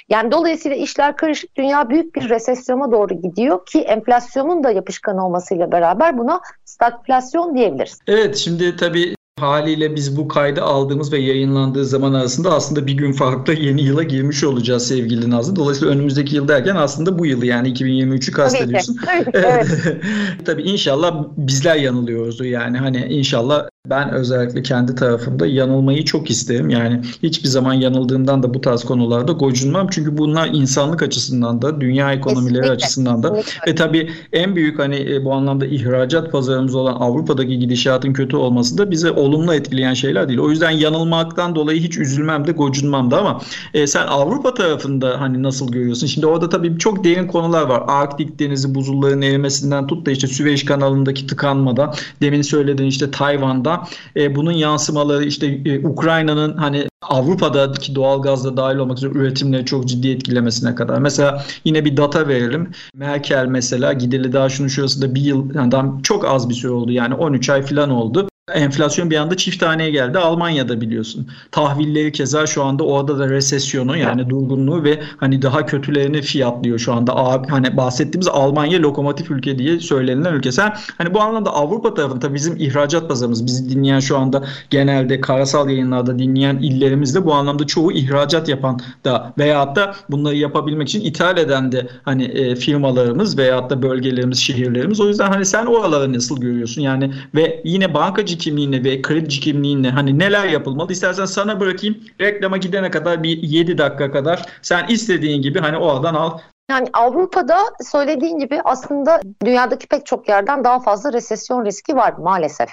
[SPEAKER 3] Yani dolayısıyla işler karışık, dünya büyük bir resesyona doğru gidiyor ki enflasyonun da yapışkan olmasıyla beraber buna stagflasyon diyebiliriz.
[SPEAKER 2] Evet şimdi tabii Haliyle biz bu kaydı aldığımız ve yayınlandığı zaman arasında aslında bir gün farklı yeni yıla girmiş olacağız sevgili Nazlı. Dolayısıyla önümüzdeki yıl derken aslında bu yılı yani 2023'ü kastediyorsun.
[SPEAKER 3] Tabii, evet.
[SPEAKER 2] Tabii inşallah bizler yanılıyoruz yani hani inşallah ben özellikle kendi tarafımda yanılmayı çok isterim. Yani hiçbir zaman yanıldığımdan da bu tarz konularda gocunmam. Çünkü bunlar insanlık açısından da, dünya ekonomileri Kesinlikle. açısından da Kesinlikle. ve tabii en büyük hani e, bu anlamda ihracat pazarımız olan Avrupa'daki gidişatın kötü olması da bize olumlu etkileyen şeyler değil. O yüzden yanılmaktan dolayı hiç üzülmem de gocunmam da ama e, sen Avrupa tarafında hani nasıl görüyorsun? Şimdi orada tabii çok derin konular var. Arktik denizi buzulların erimesinden tut da işte Süveyş kanalındaki tıkanmada demin söylediğin işte E, bunun yansımaları işte e, Ukrayna'nın hani Avrupa'daki doğal gazda dahil olmak üzere üretimleri çok ciddi etkilemesine kadar. Mesela yine bir data verelim. Merkel mesela gideli daha şunun şurası da bir yıl yani daha çok az bir süre oldu yani 13 ay falan oldu. Enflasyon bir anda çift taneye geldi. Almanya'da biliyorsun. Tahvilleri keza şu anda orada da resesyonu yani durgunluğu ve hani daha kötülerini fiyatlıyor şu anda. Hani bahsettiğimiz Almanya lokomotif ülke diye söylenilen ülke. Sen hani bu anlamda Avrupa tarafında bizim ihracat pazarımız bizi dinleyen şu anda genelde karasal yayınlarda dinleyen illerimizde bu anlamda çoğu ihracat yapan da veyahut da bunları yapabilmek için ithal eden de hani e, firmalarımız veyahut da bölgelerimiz, şehirlerimiz. O yüzden hani sen oraları nasıl görüyorsun? Yani ve yine bankacı öğrenci kimliğinle ve kredici kimliğinle hani neler yapılmalı? İstersen sana bırakayım. Reklama gidene kadar bir 7 dakika kadar sen istediğin gibi hani oradan al.
[SPEAKER 3] Yani Avrupa'da söylediğin gibi aslında dünyadaki pek çok yerden daha fazla resesyon riski var maalesef.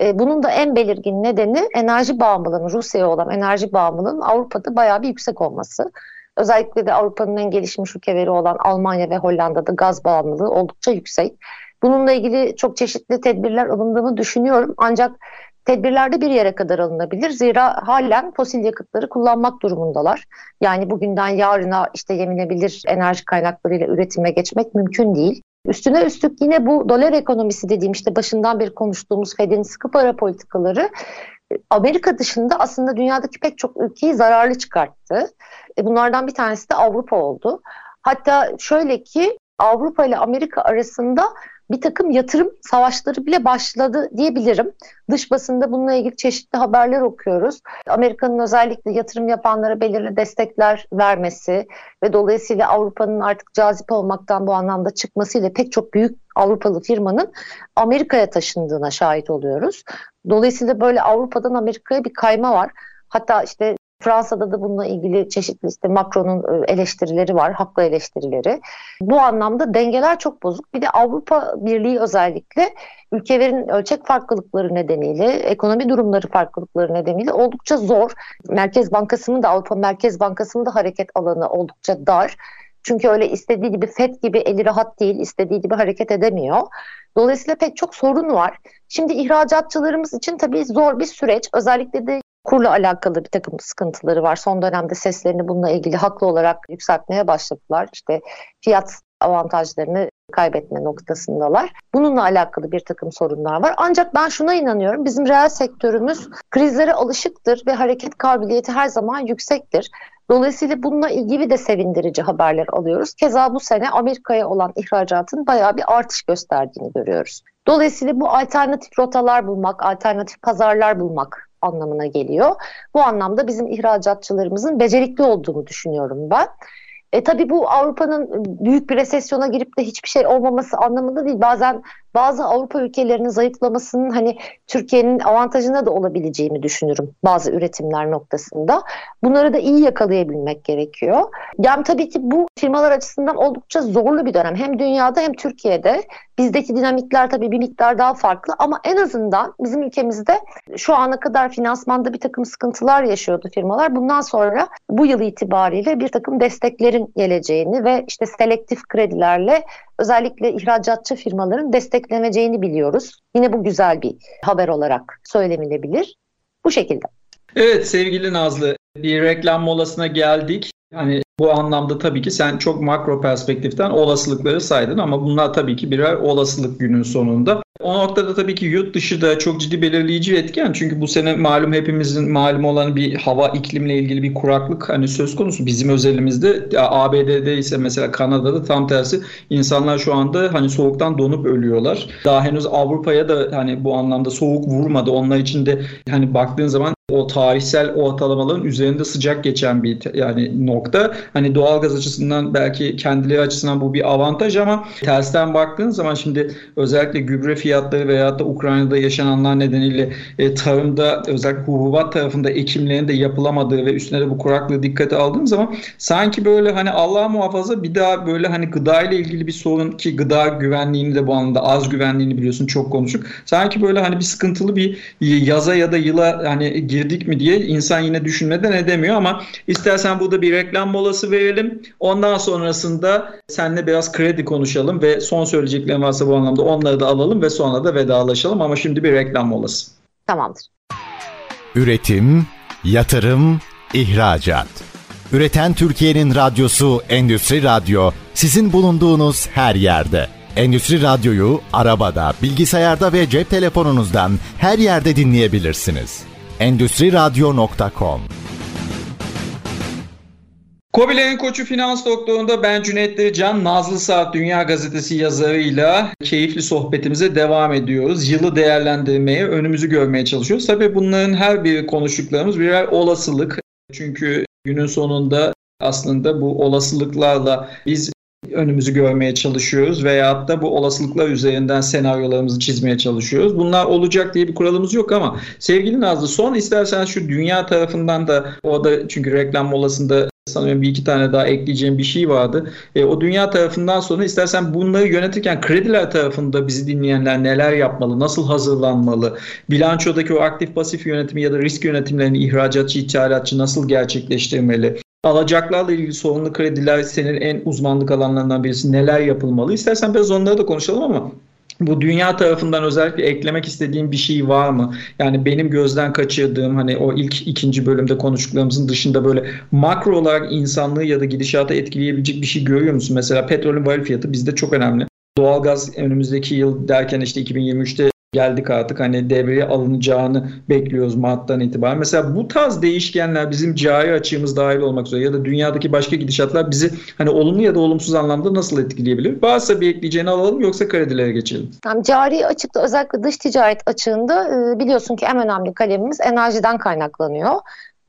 [SPEAKER 3] E, bunun da en belirgin nedeni enerji bağımlılığının, Rusya'ya olan enerji bağımlılığının Avrupa'da bayağı bir yüksek olması. Özellikle de Avrupa'nın en gelişmiş ülkeleri olan Almanya ve Hollanda'da gaz bağımlılığı oldukça yüksek. Bununla ilgili çok çeşitli tedbirler alındığını düşünüyorum. Ancak tedbirlerde bir yere kadar alınabilir. Zira halen fosil yakıtları kullanmak durumundalar. Yani bugünden yarına işte yenilebilir enerji kaynaklarıyla üretime geçmek mümkün değil. Üstüne üstlük yine bu dolar ekonomisi dediğim işte başından beri konuştuğumuz Fed'in sıkı para politikaları Amerika dışında aslında dünyadaki pek çok ülkeyi zararlı çıkarttı. E, bunlardan bir tanesi de Avrupa oldu. Hatta şöyle ki Avrupa ile Amerika arasında bir takım yatırım savaşları bile başladı diyebilirim. Dış basında bununla ilgili çeşitli haberler okuyoruz. Amerika'nın özellikle yatırım yapanlara belirli destekler vermesi ve dolayısıyla Avrupa'nın artık cazip olmaktan bu anlamda çıkmasıyla pek çok büyük Avrupalı firmanın Amerika'ya taşındığına şahit oluyoruz. Dolayısıyla böyle Avrupa'dan Amerika'ya bir kayma var. Hatta işte Fransa'da da bununla ilgili çeşitli işte Macron'un e, eleştirileri var, haklı eleştirileri. Bu anlamda dengeler çok bozuk. Bir de Avrupa Birliği özellikle ülkelerin ölçek farklılıkları nedeniyle, ekonomi durumları farklılıkları nedeniyle oldukça zor. Merkez Bankası'nın da Avrupa Merkez Bankası'nın da hareket alanı oldukça dar. Çünkü öyle istediği gibi FED gibi eli rahat değil, istediği gibi hareket edemiyor. Dolayısıyla pek çok sorun var. Şimdi ihracatçılarımız için tabii zor bir süreç. Özellikle de kurla alakalı bir takım sıkıntıları var. Son dönemde seslerini bununla ilgili haklı olarak yükseltmeye başladılar. İşte fiyat avantajlarını kaybetme noktasındalar. Bununla alakalı bir takım sorunlar var. Ancak ben şuna inanıyorum. Bizim reel sektörümüz krizlere alışıktır ve hareket kabiliyeti her zaman yüksektir. Dolayısıyla bununla ilgili de sevindirici haberler alıyoruz. Keza bu sene Amerika'ya olan ihracatın bayağı bir artış gösterdiğini görüyoruz. Dolayısıyla bu alternatif rotalar bulmak, alternatif pazarlar bulmak anlamına geliyor. Bu anlamda bizim ihracatçılarımızın becerikli olduğunu düşünüyorum ben. E tabii bu Avrupa'nın büyük bir resesyona girip de hiçbir şey olmaması anlamında değil. Bazen bazı Avrupa ülkelerinin zayıflamasının hani Türkiye'nin avantajına da olabileceğini düşünürüm bazı üretimler noktasında. Bunları da iyi yakalayabilmek gerekiyor. Yani tabii ki bu firmalar açısından oldukça zorlu bir dönem. Hem dünyada hem Türkiye'de. Bizdeki dinamikler tabii bir miktar daha farklı ama en azından bizim ülkemizde şu ana kadar finansmanda bir takım sıkıntılar yaşıyordu firmalar. Bundan sonra bu yıl itibariyle bir takım desteklerin geleceğini ve işte selektif kredilerle özellikle ihracatçı firmaların destekleneceğini biliyoruz. Yine bu güzel bir haber olarak söylenebilir. Bu şekilde.
[SPEAKER 2] Evet sevgili Nazlı bir reklam molasına geldik. Hani bu anlamda tabii ki sen çok makro perspektiften olasılıkları saydın ama bunlar tabii ki birer olasılık günün sonunda. O noktada tabii ki yurt dışı da çok ciddi belirleyici etken. Çünkü bu sene malum hepimizin malum olan bir hava iklimle ilgili bir kuraklık hani söz konusu. Bizim özelimizde ABD'de ise mesela Kanada'da tam tersi insanlar şu anda hani soğuktan donup ölüyorlar. Daha henüz Avrupa'ya da hani bu anlamda soğuk vurmadı. Onlar için de hani baktığın zaman o tarihsel ortalamaların üzerinde sıcak geçen bir yani nokta. Hani doğalgaz açısından belki kendileri açısından bu bir avantaj ama tersten baktığın zaman şimdi özellikle gübre fiyatları veyahut da Ukrayna'da yaşananlar nedeniyle e, tarımda özellikle hububat tarafında ekimlerin de yapılamadığı ve üstüne de bu kuraklığı dikkate aldığın zaman sanki böyle hani Allah muhafaza bir daha böyle hani gıda ile ilgili bir sorun ki gıda güvenliğini de bu anlamda az güvenliğini biliyorsun çok konuştuk. Sanki böyle hani bir sıkıntılı bir yaza ya da yıla hani girdik mi diye insan yine düşünmeden edemiyor ama istersen burada bir reklam molası verelim. Ondan sonrasında seninle biraz kredi konuşalım ve son söyleyeceklerim varsa bu anlamda onları da alalım ve sonra da vedalaşalım ama şimdi bir reklam molası.
[SPEAKER 3] Tamamdır.
[SPEAKER 1] Üretim, yatırım, ihracat. Üreten Türkiye'nin radyosu Endüstri Radyo sizin bulunduğunuz her yerde. Endüstri Radyo'yu arabada, bilgisayarda ve cep telefonunuzdan her yerde dinleyebilirsiniz. Endüstri Radyo.com
[SPEAKER 2] Kobilerin Koçu Finans Doktoru'nda ben Cüneyt Can Nazlı Saat Dünya Gazetesi yazarıyla keyifli sohbetimize devam ediyoruz. Yılı değerlendirmeye, önümüzü görmeye çalışıyoruz. Tabii bunların her biri konuştuklarımız birer olasılık. Çünkü günün sonunda aslında bu olasılıklarla biz önümüzü görmeye çalışıyoruz veyahut da bu olasılıklar üzerinden senaryolarımızı çizmeye çalışıyoruz. Bunlar olacak diye bir kuralımız yok ama sevgili Nazlı son istersen şu dünya tarafından da orada çünkü reklam molasında sanıyorum bir iki tane daha ekleyeceğim bir şey vardı. E, o dünya tarafından sonra istersen bunları yönetirken krediler tarafında bizi dinleyenler neler yapmalı, nasıl hazırlanmalı, bilançodaki o aktif pasif yönetimi ya da risk yönetimlerini ihracatçı, ithalatçı nasıl gerçekleştirmeli? Alacaklarla ilgili sorunlu krediler senin en uzmanlık alanlarından birisi. Neler yapılmalı? İstersen biraz onları da konuşalım ama bu dünya tarafından özellikle eklemek istediğim bir şey var mı? Yani benim gözden kaçırdığım hani o ilk ikinci bölümde konuştuklarımızın dışında böyle makro olarak insanlığı ya da gidişata etkileyebilecek bir şey görüyor musun? Mesela petrolün varil fiyatı bizde çok önemli. Doğalgaz önümüzdeki yıl derken işte 2023'te geldik artık hani devreye alınacağını bekliyoruz Mart'tan itibaren. Mesela bu tarz değişkenler bizim cari açığımız dahil olmak üzere ya da dünyadaki başka gidişatlar bizi hani olumlu ya da olumsuz anlamda nasıl etkileyebilir? Varsa bir ekleyeceğini alalım yoksa kredilere geçelim.
[SPEAKER 3] Yani cari açıkta özellikle dış ticaret açığında e, biliyorsun ki en önemli kalemimiz enerjiden kaynaklanıyor.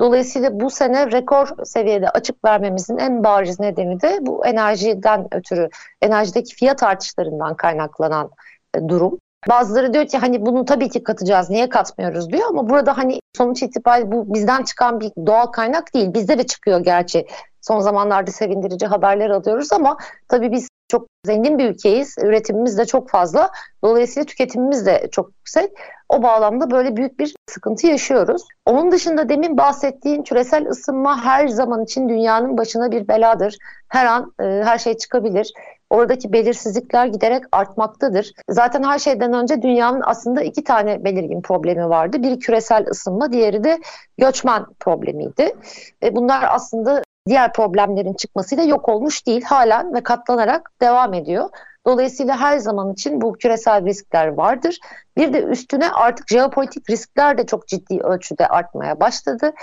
[SPEAKER 3] Dolayısıyla bu sene rekor seviyede açık vermemizin en bariz nedeni de bu enerjiden ötürü, enerjideki fiyat artışlarından kaynaklanan e, durum. Bazıları diyor ki hani bunu tabii ki katacağız niye katmıyoruz diyor ama burada hani sonuç itibariyle bu bizden çıkan bir doğal kaynak değil. Bizde de çıkıyor gerçi. Son zamanlarda sevindirici haberler alıyoruz ama tabii biz çok zengin bir ülkeyiz. Üretimimiz de çok fazla. Dolayısıyla tüketimimiz de çok yüksek. O bağlamda böyle büyük bir sıkıntı yaşıyoruz. Onun dışında demin bahsettiğin küresel ısınma her zaman için dünyanın başına bir beladır. Her an e, her şey çıkabilir. Oradaki belirsizlikler giderek artmaktadır. Zaten her şeyden önce dünyanın aslında iki tane belirgin problemi vardı. Biri küresel ısınma, diğeri de göçmen problemiydi. E bunlar aslında diğer problemlerin çıkmasıyla yok olmuş değil. Halen ve katlanarak devam ediyor. Dolayısıyla her zaman için bu küresel riskler vardır. Bir de üstüne artık jeopolitik riskler de çok ciddi ölçüde artmaya başladı.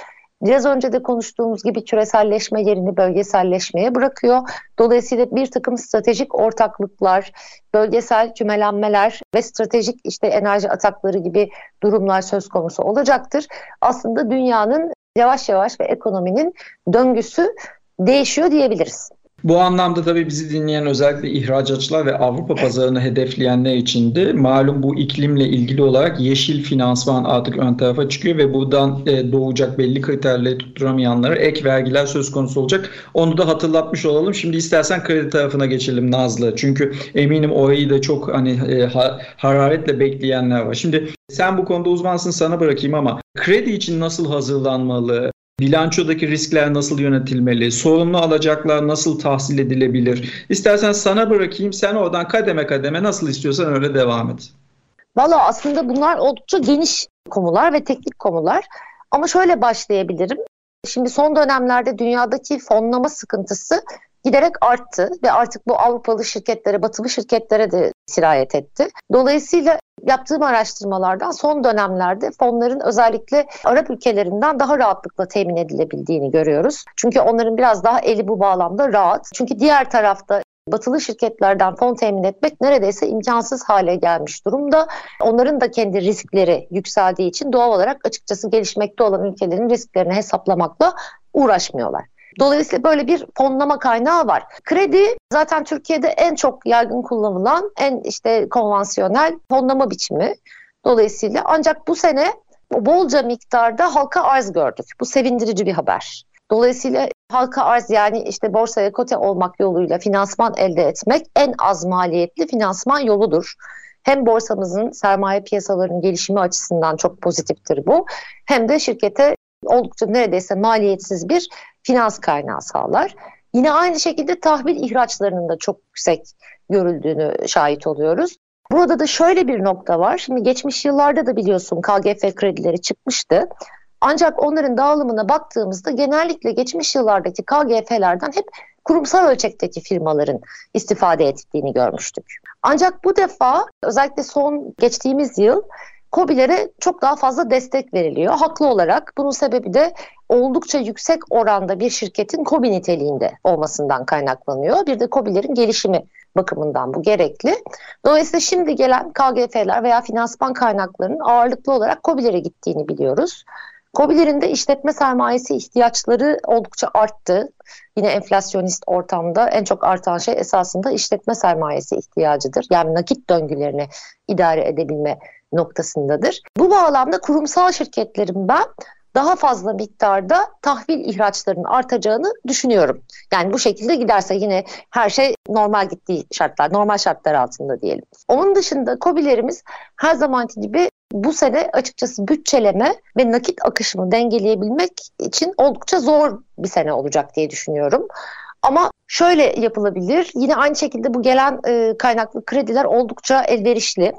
[SPEAKER 3] Biraz önce de konuştuğumuz gibi küreselleşme yerini bölgeselleşmeye bırakıyor. Dolayısıyla bir takım stratejik ortaklıklar, bölgesel kümelenmeler ve stratejik işte enerji atakları gibi durumlar söz konusu olacaktır. Aslında dünyanın yavaş yavaş ve ekonominin döngüsü değişiyor diyebiliriz.
[SPEAKER 2] Bu anlamda tabii bizi dinleyen özellikle ihracatçılar ve Avrupa pazarını hedefleyenler için de malum bu iklimle ilgili olarak yeşil finansman artık ön tarafa çıkıyor ve buradan e, doğacak belli kriterleri tutturamayanlara ek vergiler söz konusu olacak. Onu da hatırlatmış olalım. Şimdi istersen kredi tarafına geçelim Nazlı. Çünkü eminim orayı da çok hani e, hararetle bekleyenler var. Şimdi sen bu konuda uzmansın sana bırakayım ama kredi için nasıl hazırlanmalı? Bilançodaki riskler nasıl yönetilmeli? Sorumlu alacaklar nasıl tahsil edilebilir? İstersen sana bırakayım. Sen oradan kademe kademe nasıl istiyorsan öyle devam et.
[SPEAKER 3] Valla aslında bunlar oldukça geniş konular ve teknik konular. Ama şöyle başlayabilirim. Şimdi son dönemlerde dünyadaki fonlama sıkıntısı giderek arttı ve artık bu Avrupalı şirketlere, batılı şirketlere de sirayet etti. Dolayısıyla yaptığım araştırmalardan son dönemlerde fonların özellikle Arap ülkelerinden daha rahatlıkla temin edilebildiğini görüyoruz. Çünkü onların biraz daha eli bu bağlamda rahat. Çünkü diğer tarafta batılı şirketlerden fon temin etmek neredeyse imkansız hale gelmiş durumda. Onların da kendi riskleri yükseldiği için doğal olarak açıkçası gelişmekte olan ülkelerin risklerini hesaplamakla uğraşmıyorlar. Dolayısıyla böyle bir fonlama kaynağı var. Kredi zaten Türkiye'de en çok yaygın kullanılan en işte konvansiyonel fonlama biçimi. Dolayısıyla ancak bu sene bolca miktarda halka arz gördük. Bu sevindirici bir haber. Dolayısıyla halka arz yani işte borsaya kote olmak yoluyla finansman elde etmek en az maliyetli finansman yoludur. Hem borsamızın sermaye piyasalarının gelişimi açısından çok pozitiftir bu. Hem de şirkete oldukça neredeyse maliyetsiz bir finans kaynağı sağlar. Yine aynı şekilde tahvil ihraçlarının da çok yüksek görüldüğünü şahit oluyoruz. Burada da şöyle bir nokta var. Şimdi geçmiş yıllarda da biliyorsun KGF kredileri çıkmıştı. Ancak onların dağılımına baktığımızda genellikle geçmiş yıllardaki KGF'lerden hep kurumsal ölçekteki firmaların istifade ettiğini görmüştük. Ancak bu defa özellikle son geçtiğimiz yıl COBİ'lere çok daha fazla destek veriliyor. Haklı olarak bunun sebebi de oldukça yüksek oranda bir şirketin COBİ niteliğinde olmasından kaynaklanıyor. Bir de COBİ'lerin gelişimi bakımından bu gerekli. Dolayısıyla şimdi gelen KGF'ler veya finansman kaynaklarının ağırlıklı olarak COBİ'lere gittiğini biliyoruz. COBİ'lerin de işletme sermayesi ihtiyaçları oldukça arttı. Yine enflasyonist ortamda en çok artan şey esasında işletme sermayesi ihtiyacıdır. Yani nakit döngülerini idare edebilme noktasındadır. Bu bağlamda kurumsal şirketlerin ben daha fazla miktarda tahvil ihraçlarının artacağını düşünüyorum. Yani bu şekilde giderse yine her şey normal gittiği şartlar, normal şartlar altında diyelim. Onun dışında COBİ'lerimiz her zamanki gibi bu sene açıkçası bütçeleme ve nakit akışını dengeleyebilmek için oldukça zor bir sene olacak diye düşünüyorum. Ama şöyle yapılabilir. Yine aynı şekilde bu gelen e, kaynaklı krediler oldukça elverişli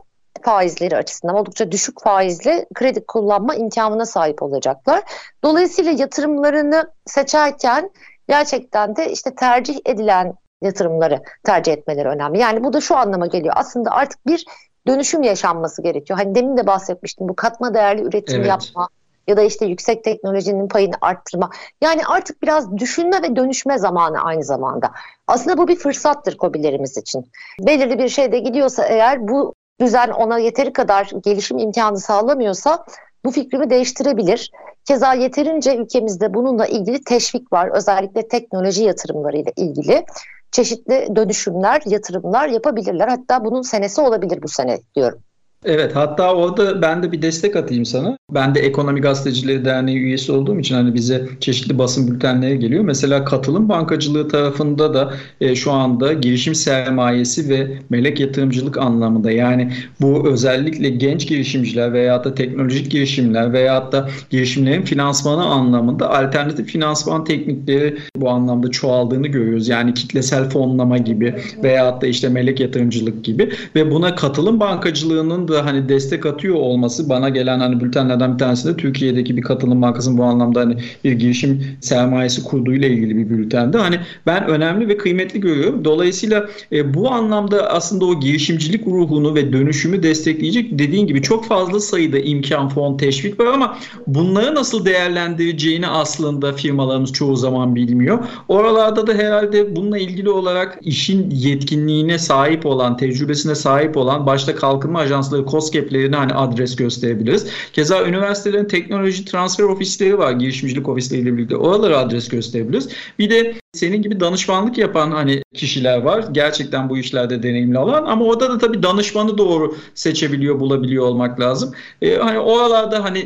[SPEAKER 3] faizleri açısından oldukça düşük faizle kredi kullanma imkanına sahip olacaklar. Dolayısıyla yatırımlarını seçerken gerçekten de işte tercih edilen yatırımları tercih etmeleri önemli. Yani bu da şu anlama geliyor. Aslında artık bir dönüşüm yaşanması gerekiyor. Hani demin de bahsetmiştim bu katma değerli üretim evet. yapma ya da işte yüksek teknolojinin payını arttırma. Yani artık biraz düşünme ve dönüşme zamanı aynı zamanda. Aslında bu bir fırsattır kobilerimiz için. Belirli bir şeyde gidiyorsa eğer bu düzen ona yeteri kadar gelişim imkanı sağlamıyorsa bu fikrimi değiştirebilir. Keza yeterince ülkemizde bununla ilgili teşvik var. Özellikle teknoloji yatırımlarıyla ilgili çeşitli dönüşümler, yatırımlar yapabilirler. Hatta bunun senesi olabilir bu sene diyorum.
[SPEAKER 2] Evet hatta orada ben de bir destek atayım sana. Ben de Ekonomi Gazetecileri Derneği üyesi olduğum için hani bize çeşitli basın bültenleri geliyor. Mesela katılım bankacılığı tarafında da e, şu anda girişim sermayesi ve melek yatırımcılık anlamında yani bu özellikle genç girişimciler veya da teknolojik girişimler veya da girişimlerin finansmanı anlamında alternatif finansman teknikleri bu anlamda çoğaldığını görüyoruz. Yani kitlesel fonlama gibi veya da işte melek yatırımcılık gibi ve buna katılım bankacılığının da hani destek atıyor olması bana gelen hani bültenlerden bir tanesi de Türkiye'deki bir katılım bankasının bu anlamda hani bir girişim sermayesi kurduğuyla ilgili bir bültende. Hani ben önemli ve kıymetli görüyorum. Dolayısıyla e, bu anlamda aslında o girişimcilik ruhunu ve dönüşümü destekleyecek dediğin gibi çok fazla sayıda imkan, fon, teşvik var ama bunları nasıl değerlendireceğini aslında firmalarımız çoğu zaman bilmiyor. Oralarda da herhalde bununla ilgili olarak işin yetkinliğine sahip olan, tecrübesine sahip olan başta kalkınma ajansları COSGAP'lerine hani adres gösterebiliriz. Keza üniversitelerin teknoloji transfer ofisleri var girişimcilik ofisleriyle birlikte. Oralara adres gösterebiliriz. Bir de senin gibi danışmanlık yapan hani kişiler var. Gerçekten bu işlerde deneyimli olan ama orada da tabii danışmanı doğru seçebiliyor, bulabiliyor olmak lazım. Ee, hani oralarda hani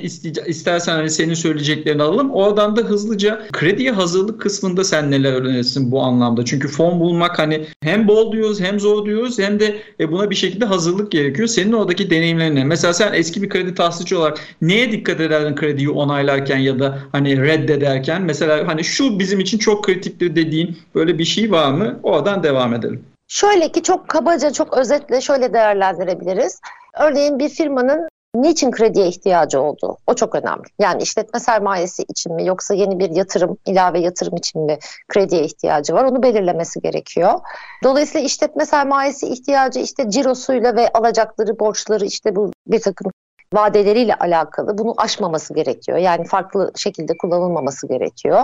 [SPEAKER 2] istersen hani senin söyleyeceklerini alalım. Oradan da hızlıca krediye hazırlık kısmında sen neler öğrenirsin bu anlamda? Çünkü fon bulmak hani hem bol diyoruz hem zor diyoruz hem de e, buna bir şekilde hazırlık gerekiyor. Senin oradaki deneyimlerine. Mesela sen eski bir kredi tahsisçi olarak neye dikkat ederdin krediyi onaylarken ya da hani reddederken? Mesela hani şu bizim için çok kritiktir dediğin böyle bir şey var mı? Oradan devam edelim.
[SPEAKER 3] Şöyle ki çok kabaca, çok özetle şöyle değerlendirebiliriz. Örneğin bir firmanın niçin krediye ihtiyacı olduğu o çok önemli. Yani işletme sermayesi için mi yoksa yeni bir yatırım, ilave yatırım için mi krediye ihtiyacı var onu belirlemesi gerekiyor. Dolayısıyla işletme sermayesi ihtiyacı işte cirosuyla ve alacakları, borçları işte bu bir takım vadeleriyle alakalı bunu aşmaması gerekiyor. Yani farklı şekilde kullanılmaması gerekiyor.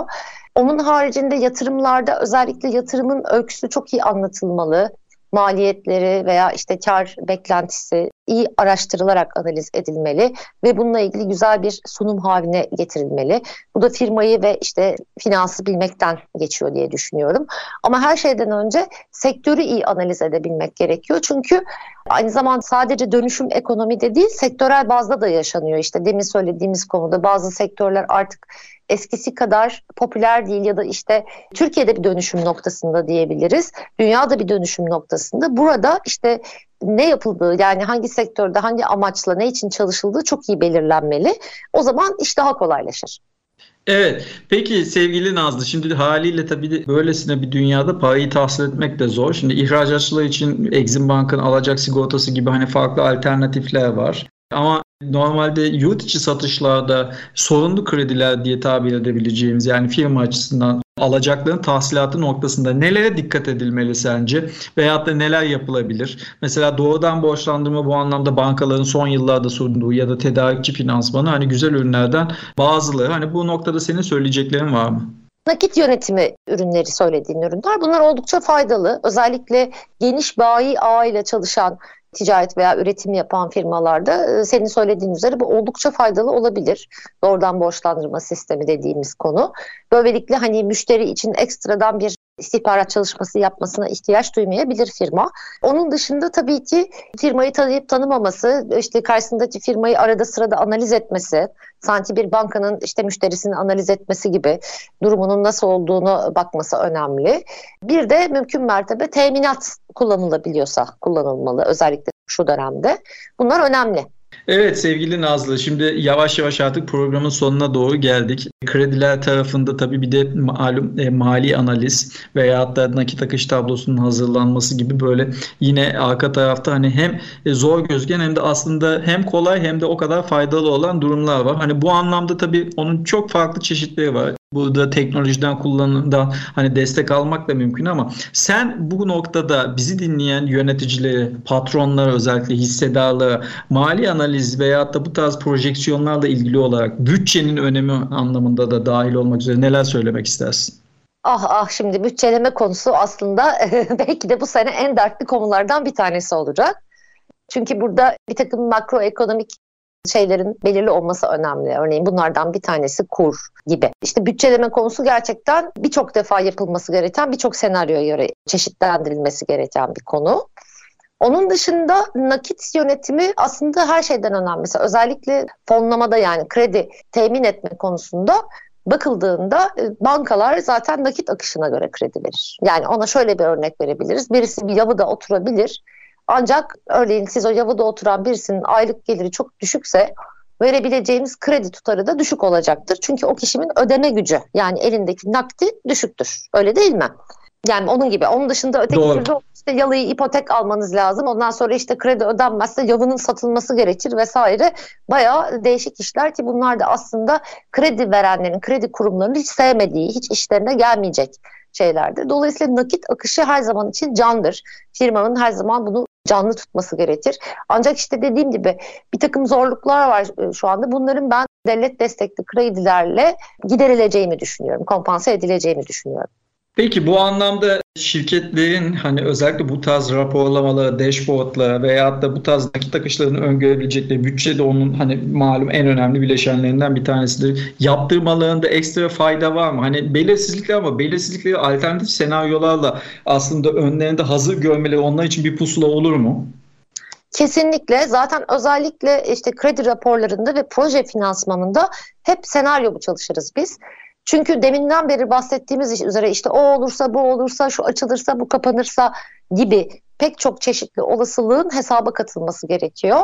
[SPEAKER 3] Onun haricinde yatırımlarda özellikle yatırımın öyküsü çok iyi anlatılmalı maliyetleri veya işte kar beklentisi iyi araştırılarak analiz edilmeli ve bununla ilgili güzel bir sunum haline getirilmeli. Bu da firmayı ve işte finansı bilmekten geçiyor diye düşünüyorum. Ama her şeyden önce sektörü iyi analiz edebilmek gerekiyor. Çünkü aynı zamanda sadece dönüşüm ekonomide değil sektörel bazda da yaşanıyor. İşte demin söylediğimiz konuda bazı sektörler artık eskisi kadar popüler değil ya da işte Türkiye'de bir dönüşüm noktasında diyebiliriz. Dünyada bir dönüşüm noktasında. Burada işte ne yapıldığı yani hangi sektörde hangi amaçla ne için çalışıldığı çok iyi belirlenmeli. O zaman iş daha kolaylaşır.
[SPEAKER 2] Evet. Peki sevgili Nazlı şimdi haliyle tabii böylesine bir dünyada parayı tahsil etmek de zor. Şimdi ihracatçılar için Exim Bank'ın alacak sigortası gibi hani farklı alternatifler var. Ama normalde yurt içi satışlarda sorunlu krediler diye tabir edebileceğimiz yani firma açısından alacakların tahsilatı noktasında nelere dikkat edilmeli sence? Veyahut da neler yapılabilir? Mesela doğrudan borçlandırma bu anlamda bankaların son yıllarda sunduğu ya da tedarikçi finansmanı hani güzel ürünlerden bazıları. Hani bu noktada senin söyleyeceklerin var mı?
[SPEAKER 3] Nakit yönetimi ürünleri söylediğin ürünler. Bunlar oldukça faydalı. Özellikle geniş bayi ağıyla çalışan ticaret veya üretim yapan firmalarda e, senin söylediğin üzere bu oldukça faydalı olabilir. Doğrudan borçlandırma sistemi dediğimiz konu. Böylelikle hani müşteri için ekstradan bir istihbarat çalışması yapmasına ihtiyaç duymayabilir firma. Onun dışında tabii ki firmayı tanıyıp tanımaması, işte karşısındaki firmayı arada sırada analiz etmesi, sanki bir bankanın işte müşterisini analiz etmesi gibi durumunun nasıl olduğunu bakması önemli. Bir de mümkün mertebe teminat kullanılabiliyorsa kullanılmalı özellikle şu dönemde. Bunlar önemli.
[SPEAKER 2] Evet sevgili Nazlı şimdi yavaş yavaş artık programın sonuna doğru geldik. Krediler tarafında tabii bir de malum e, mali analiz veya da nakit akış tablosunun hazırlanması gibi böyle yine arka tarafta hani hem e, zor gözüken hem de aslında hem kolay hem de o kadar faydalı olan durumlar var. Hani bu anlamda tabii onun çok farklı çeşitleri var. Burada teknolojiden kullanımda hani destek almak da mümkün ama sen bu noktada bizi dinleyen yöneticileri, patronları özellikle hissedarları, mali analiz veya da bu tarz projeksiyonlarla ilgili olarak bütçenin önemi anlamında da dahil olmak üzere neler söylemek istersin?
[SPEAKER 3] Ah ah şimdi bütçeleme konusu aslında belki de bu sene en dertli konulardan bir tanesi olacak. Çünkü burada bir takım makroekonomik şeylerin belirli olması önemli. Örneğin bunlardan bir tanesi kur gibi. İşte bütçeleme konusu gerçekten birçok defa yapılması gereken, birçok senaryoya göre çeşitlendirilmesi gereken bir konu. Onun dışında nakit yönetimi aslında her şeyden önemli. Mesela özellikle fonlamada yani kredi temin etme konusunda bakıldığında e, bankalar zaten nakit akışına göre kredi verir. Yani ona şöyle bir örnek verebiliriz. Birisi bir yavuda oturabilir. Ancak örneğin siz o yavuda oturan birisinin aylık geliri çok düşükse verebileceğimiz kredi tutarı da düşük olacaktır. Çünkü o kişinin ödeme gücü yani elindeki nakdi düşüktür. Öyle değil mi? Yani onun gibi. Onun dışında öteki
[SPEAKER 2] Doğru.
[SPEAKER 3] türlü işte yalıyı ipotek almanız lazım. Ondan sonra işte kredi ödenmezse yalının satılması gerekir vesaire. Bayağı değişik işler ki bunlar da aslında kredi verenlerin, kredi kurumlarının hiç sevmediği, hiç işlerine gelmeyecek şeylerdir. Dolayısıyla nakit akışı her zaman için candır. Firmanın her zaman bunu canlı tutması gerekir. Ancak işte dediğim gibi bir takım zorluklar var e, şu anda. Bunların ben devlet destekli kredilerle giderileceğini düşünüyorum. Kompanse edileceğini düşünüyorum.
[SPEAKER 2] Peki bu anlamda şirketlerin hani özellikle bu tarz raporlamaları, dashboardlara veya da bu tarz nakit akışlarını öngörebilecekleri bütçe de onun hani malum en önemli bileşenlerinden bir tanesidir. Yaptırmalarında ekstra fayda var mı? Hani belirsizlikler ama belirsizlikleri alternatif senaryolarla aslında önlerinde hazır görmeleri onlar için bir pusula olur mu?
[SPEAKER 3] Kesinlikle zaten özellikle işte kredi raporlarında ve proje finansmanında hep senaryo bu çalışırız biz. Çünkü deminden beri bahsettiğimiz üzere işte o olursa bu olursa şu açılırsa bu kapanırsa gibi pek çok çeşitli olasılığın hesaba katılması gerekiyor.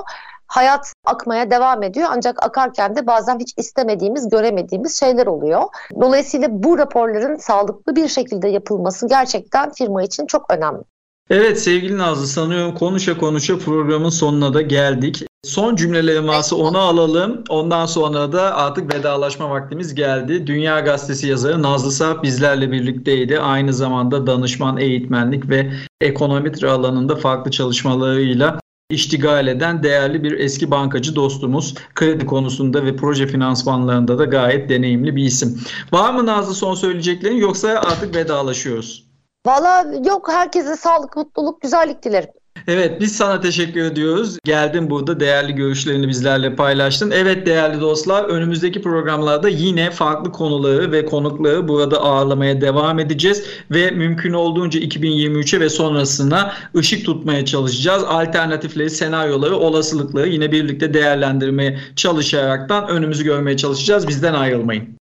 [SPEAKER 3] Hayat akmaya devam ediyor ancak akarken de bazen hiç istemediğimiz, göremediğimiz şeyler oluyor. Dolayısıyla bu raporların sağlıklı bir şekilde yapılması gerçekten firma için çok önemli.
[SPEAKER 2] Evet sevgili Nazlı sanıyorum konuşa konuşa programın sonuna da geldik. Son cümleleri varsa onu alalım. Ondan sonra da artık vedalaşma vaktimiz geldi. Dünya Gazetesi yazarı Nazlı Sarp bizlerle birlikteydi. Aynı zamanda danışman eğitmenlik ve ekonometri alanında farklı çalışmalarıyla iştigal eden değerli bir eski bankacı dostumuz. Kredi konusunda ve proje finansmanlarında da gayet deneyimli bir isim. Var mı Nazlı son söyleyeceklerin yoksa artık vedalaşıyoruz?
[SPEAKER 3] Valla yok herkese sağlık, mutluluk, güzellik dilerim.
[SPEAKER 2] Evet biz sana teşekkür ediyoruz. Geldin burada değerli görüşlerini bizlerle paylaştın. Evet değerli dostlar önümüzdeki programlarda yine farklı konuları ve konukları burada ağırlamaya devam edeceğiz. Ve mümkün olduğunca 2023'e ve sonrasına ışık tutmaya çalışacağız. Alternatifleri, senaryoları, olasılıkları yine birlikte değerlendirmeye çalışaraktan önümüzü görmeye çalışacağız. Bizden ayrılmayın.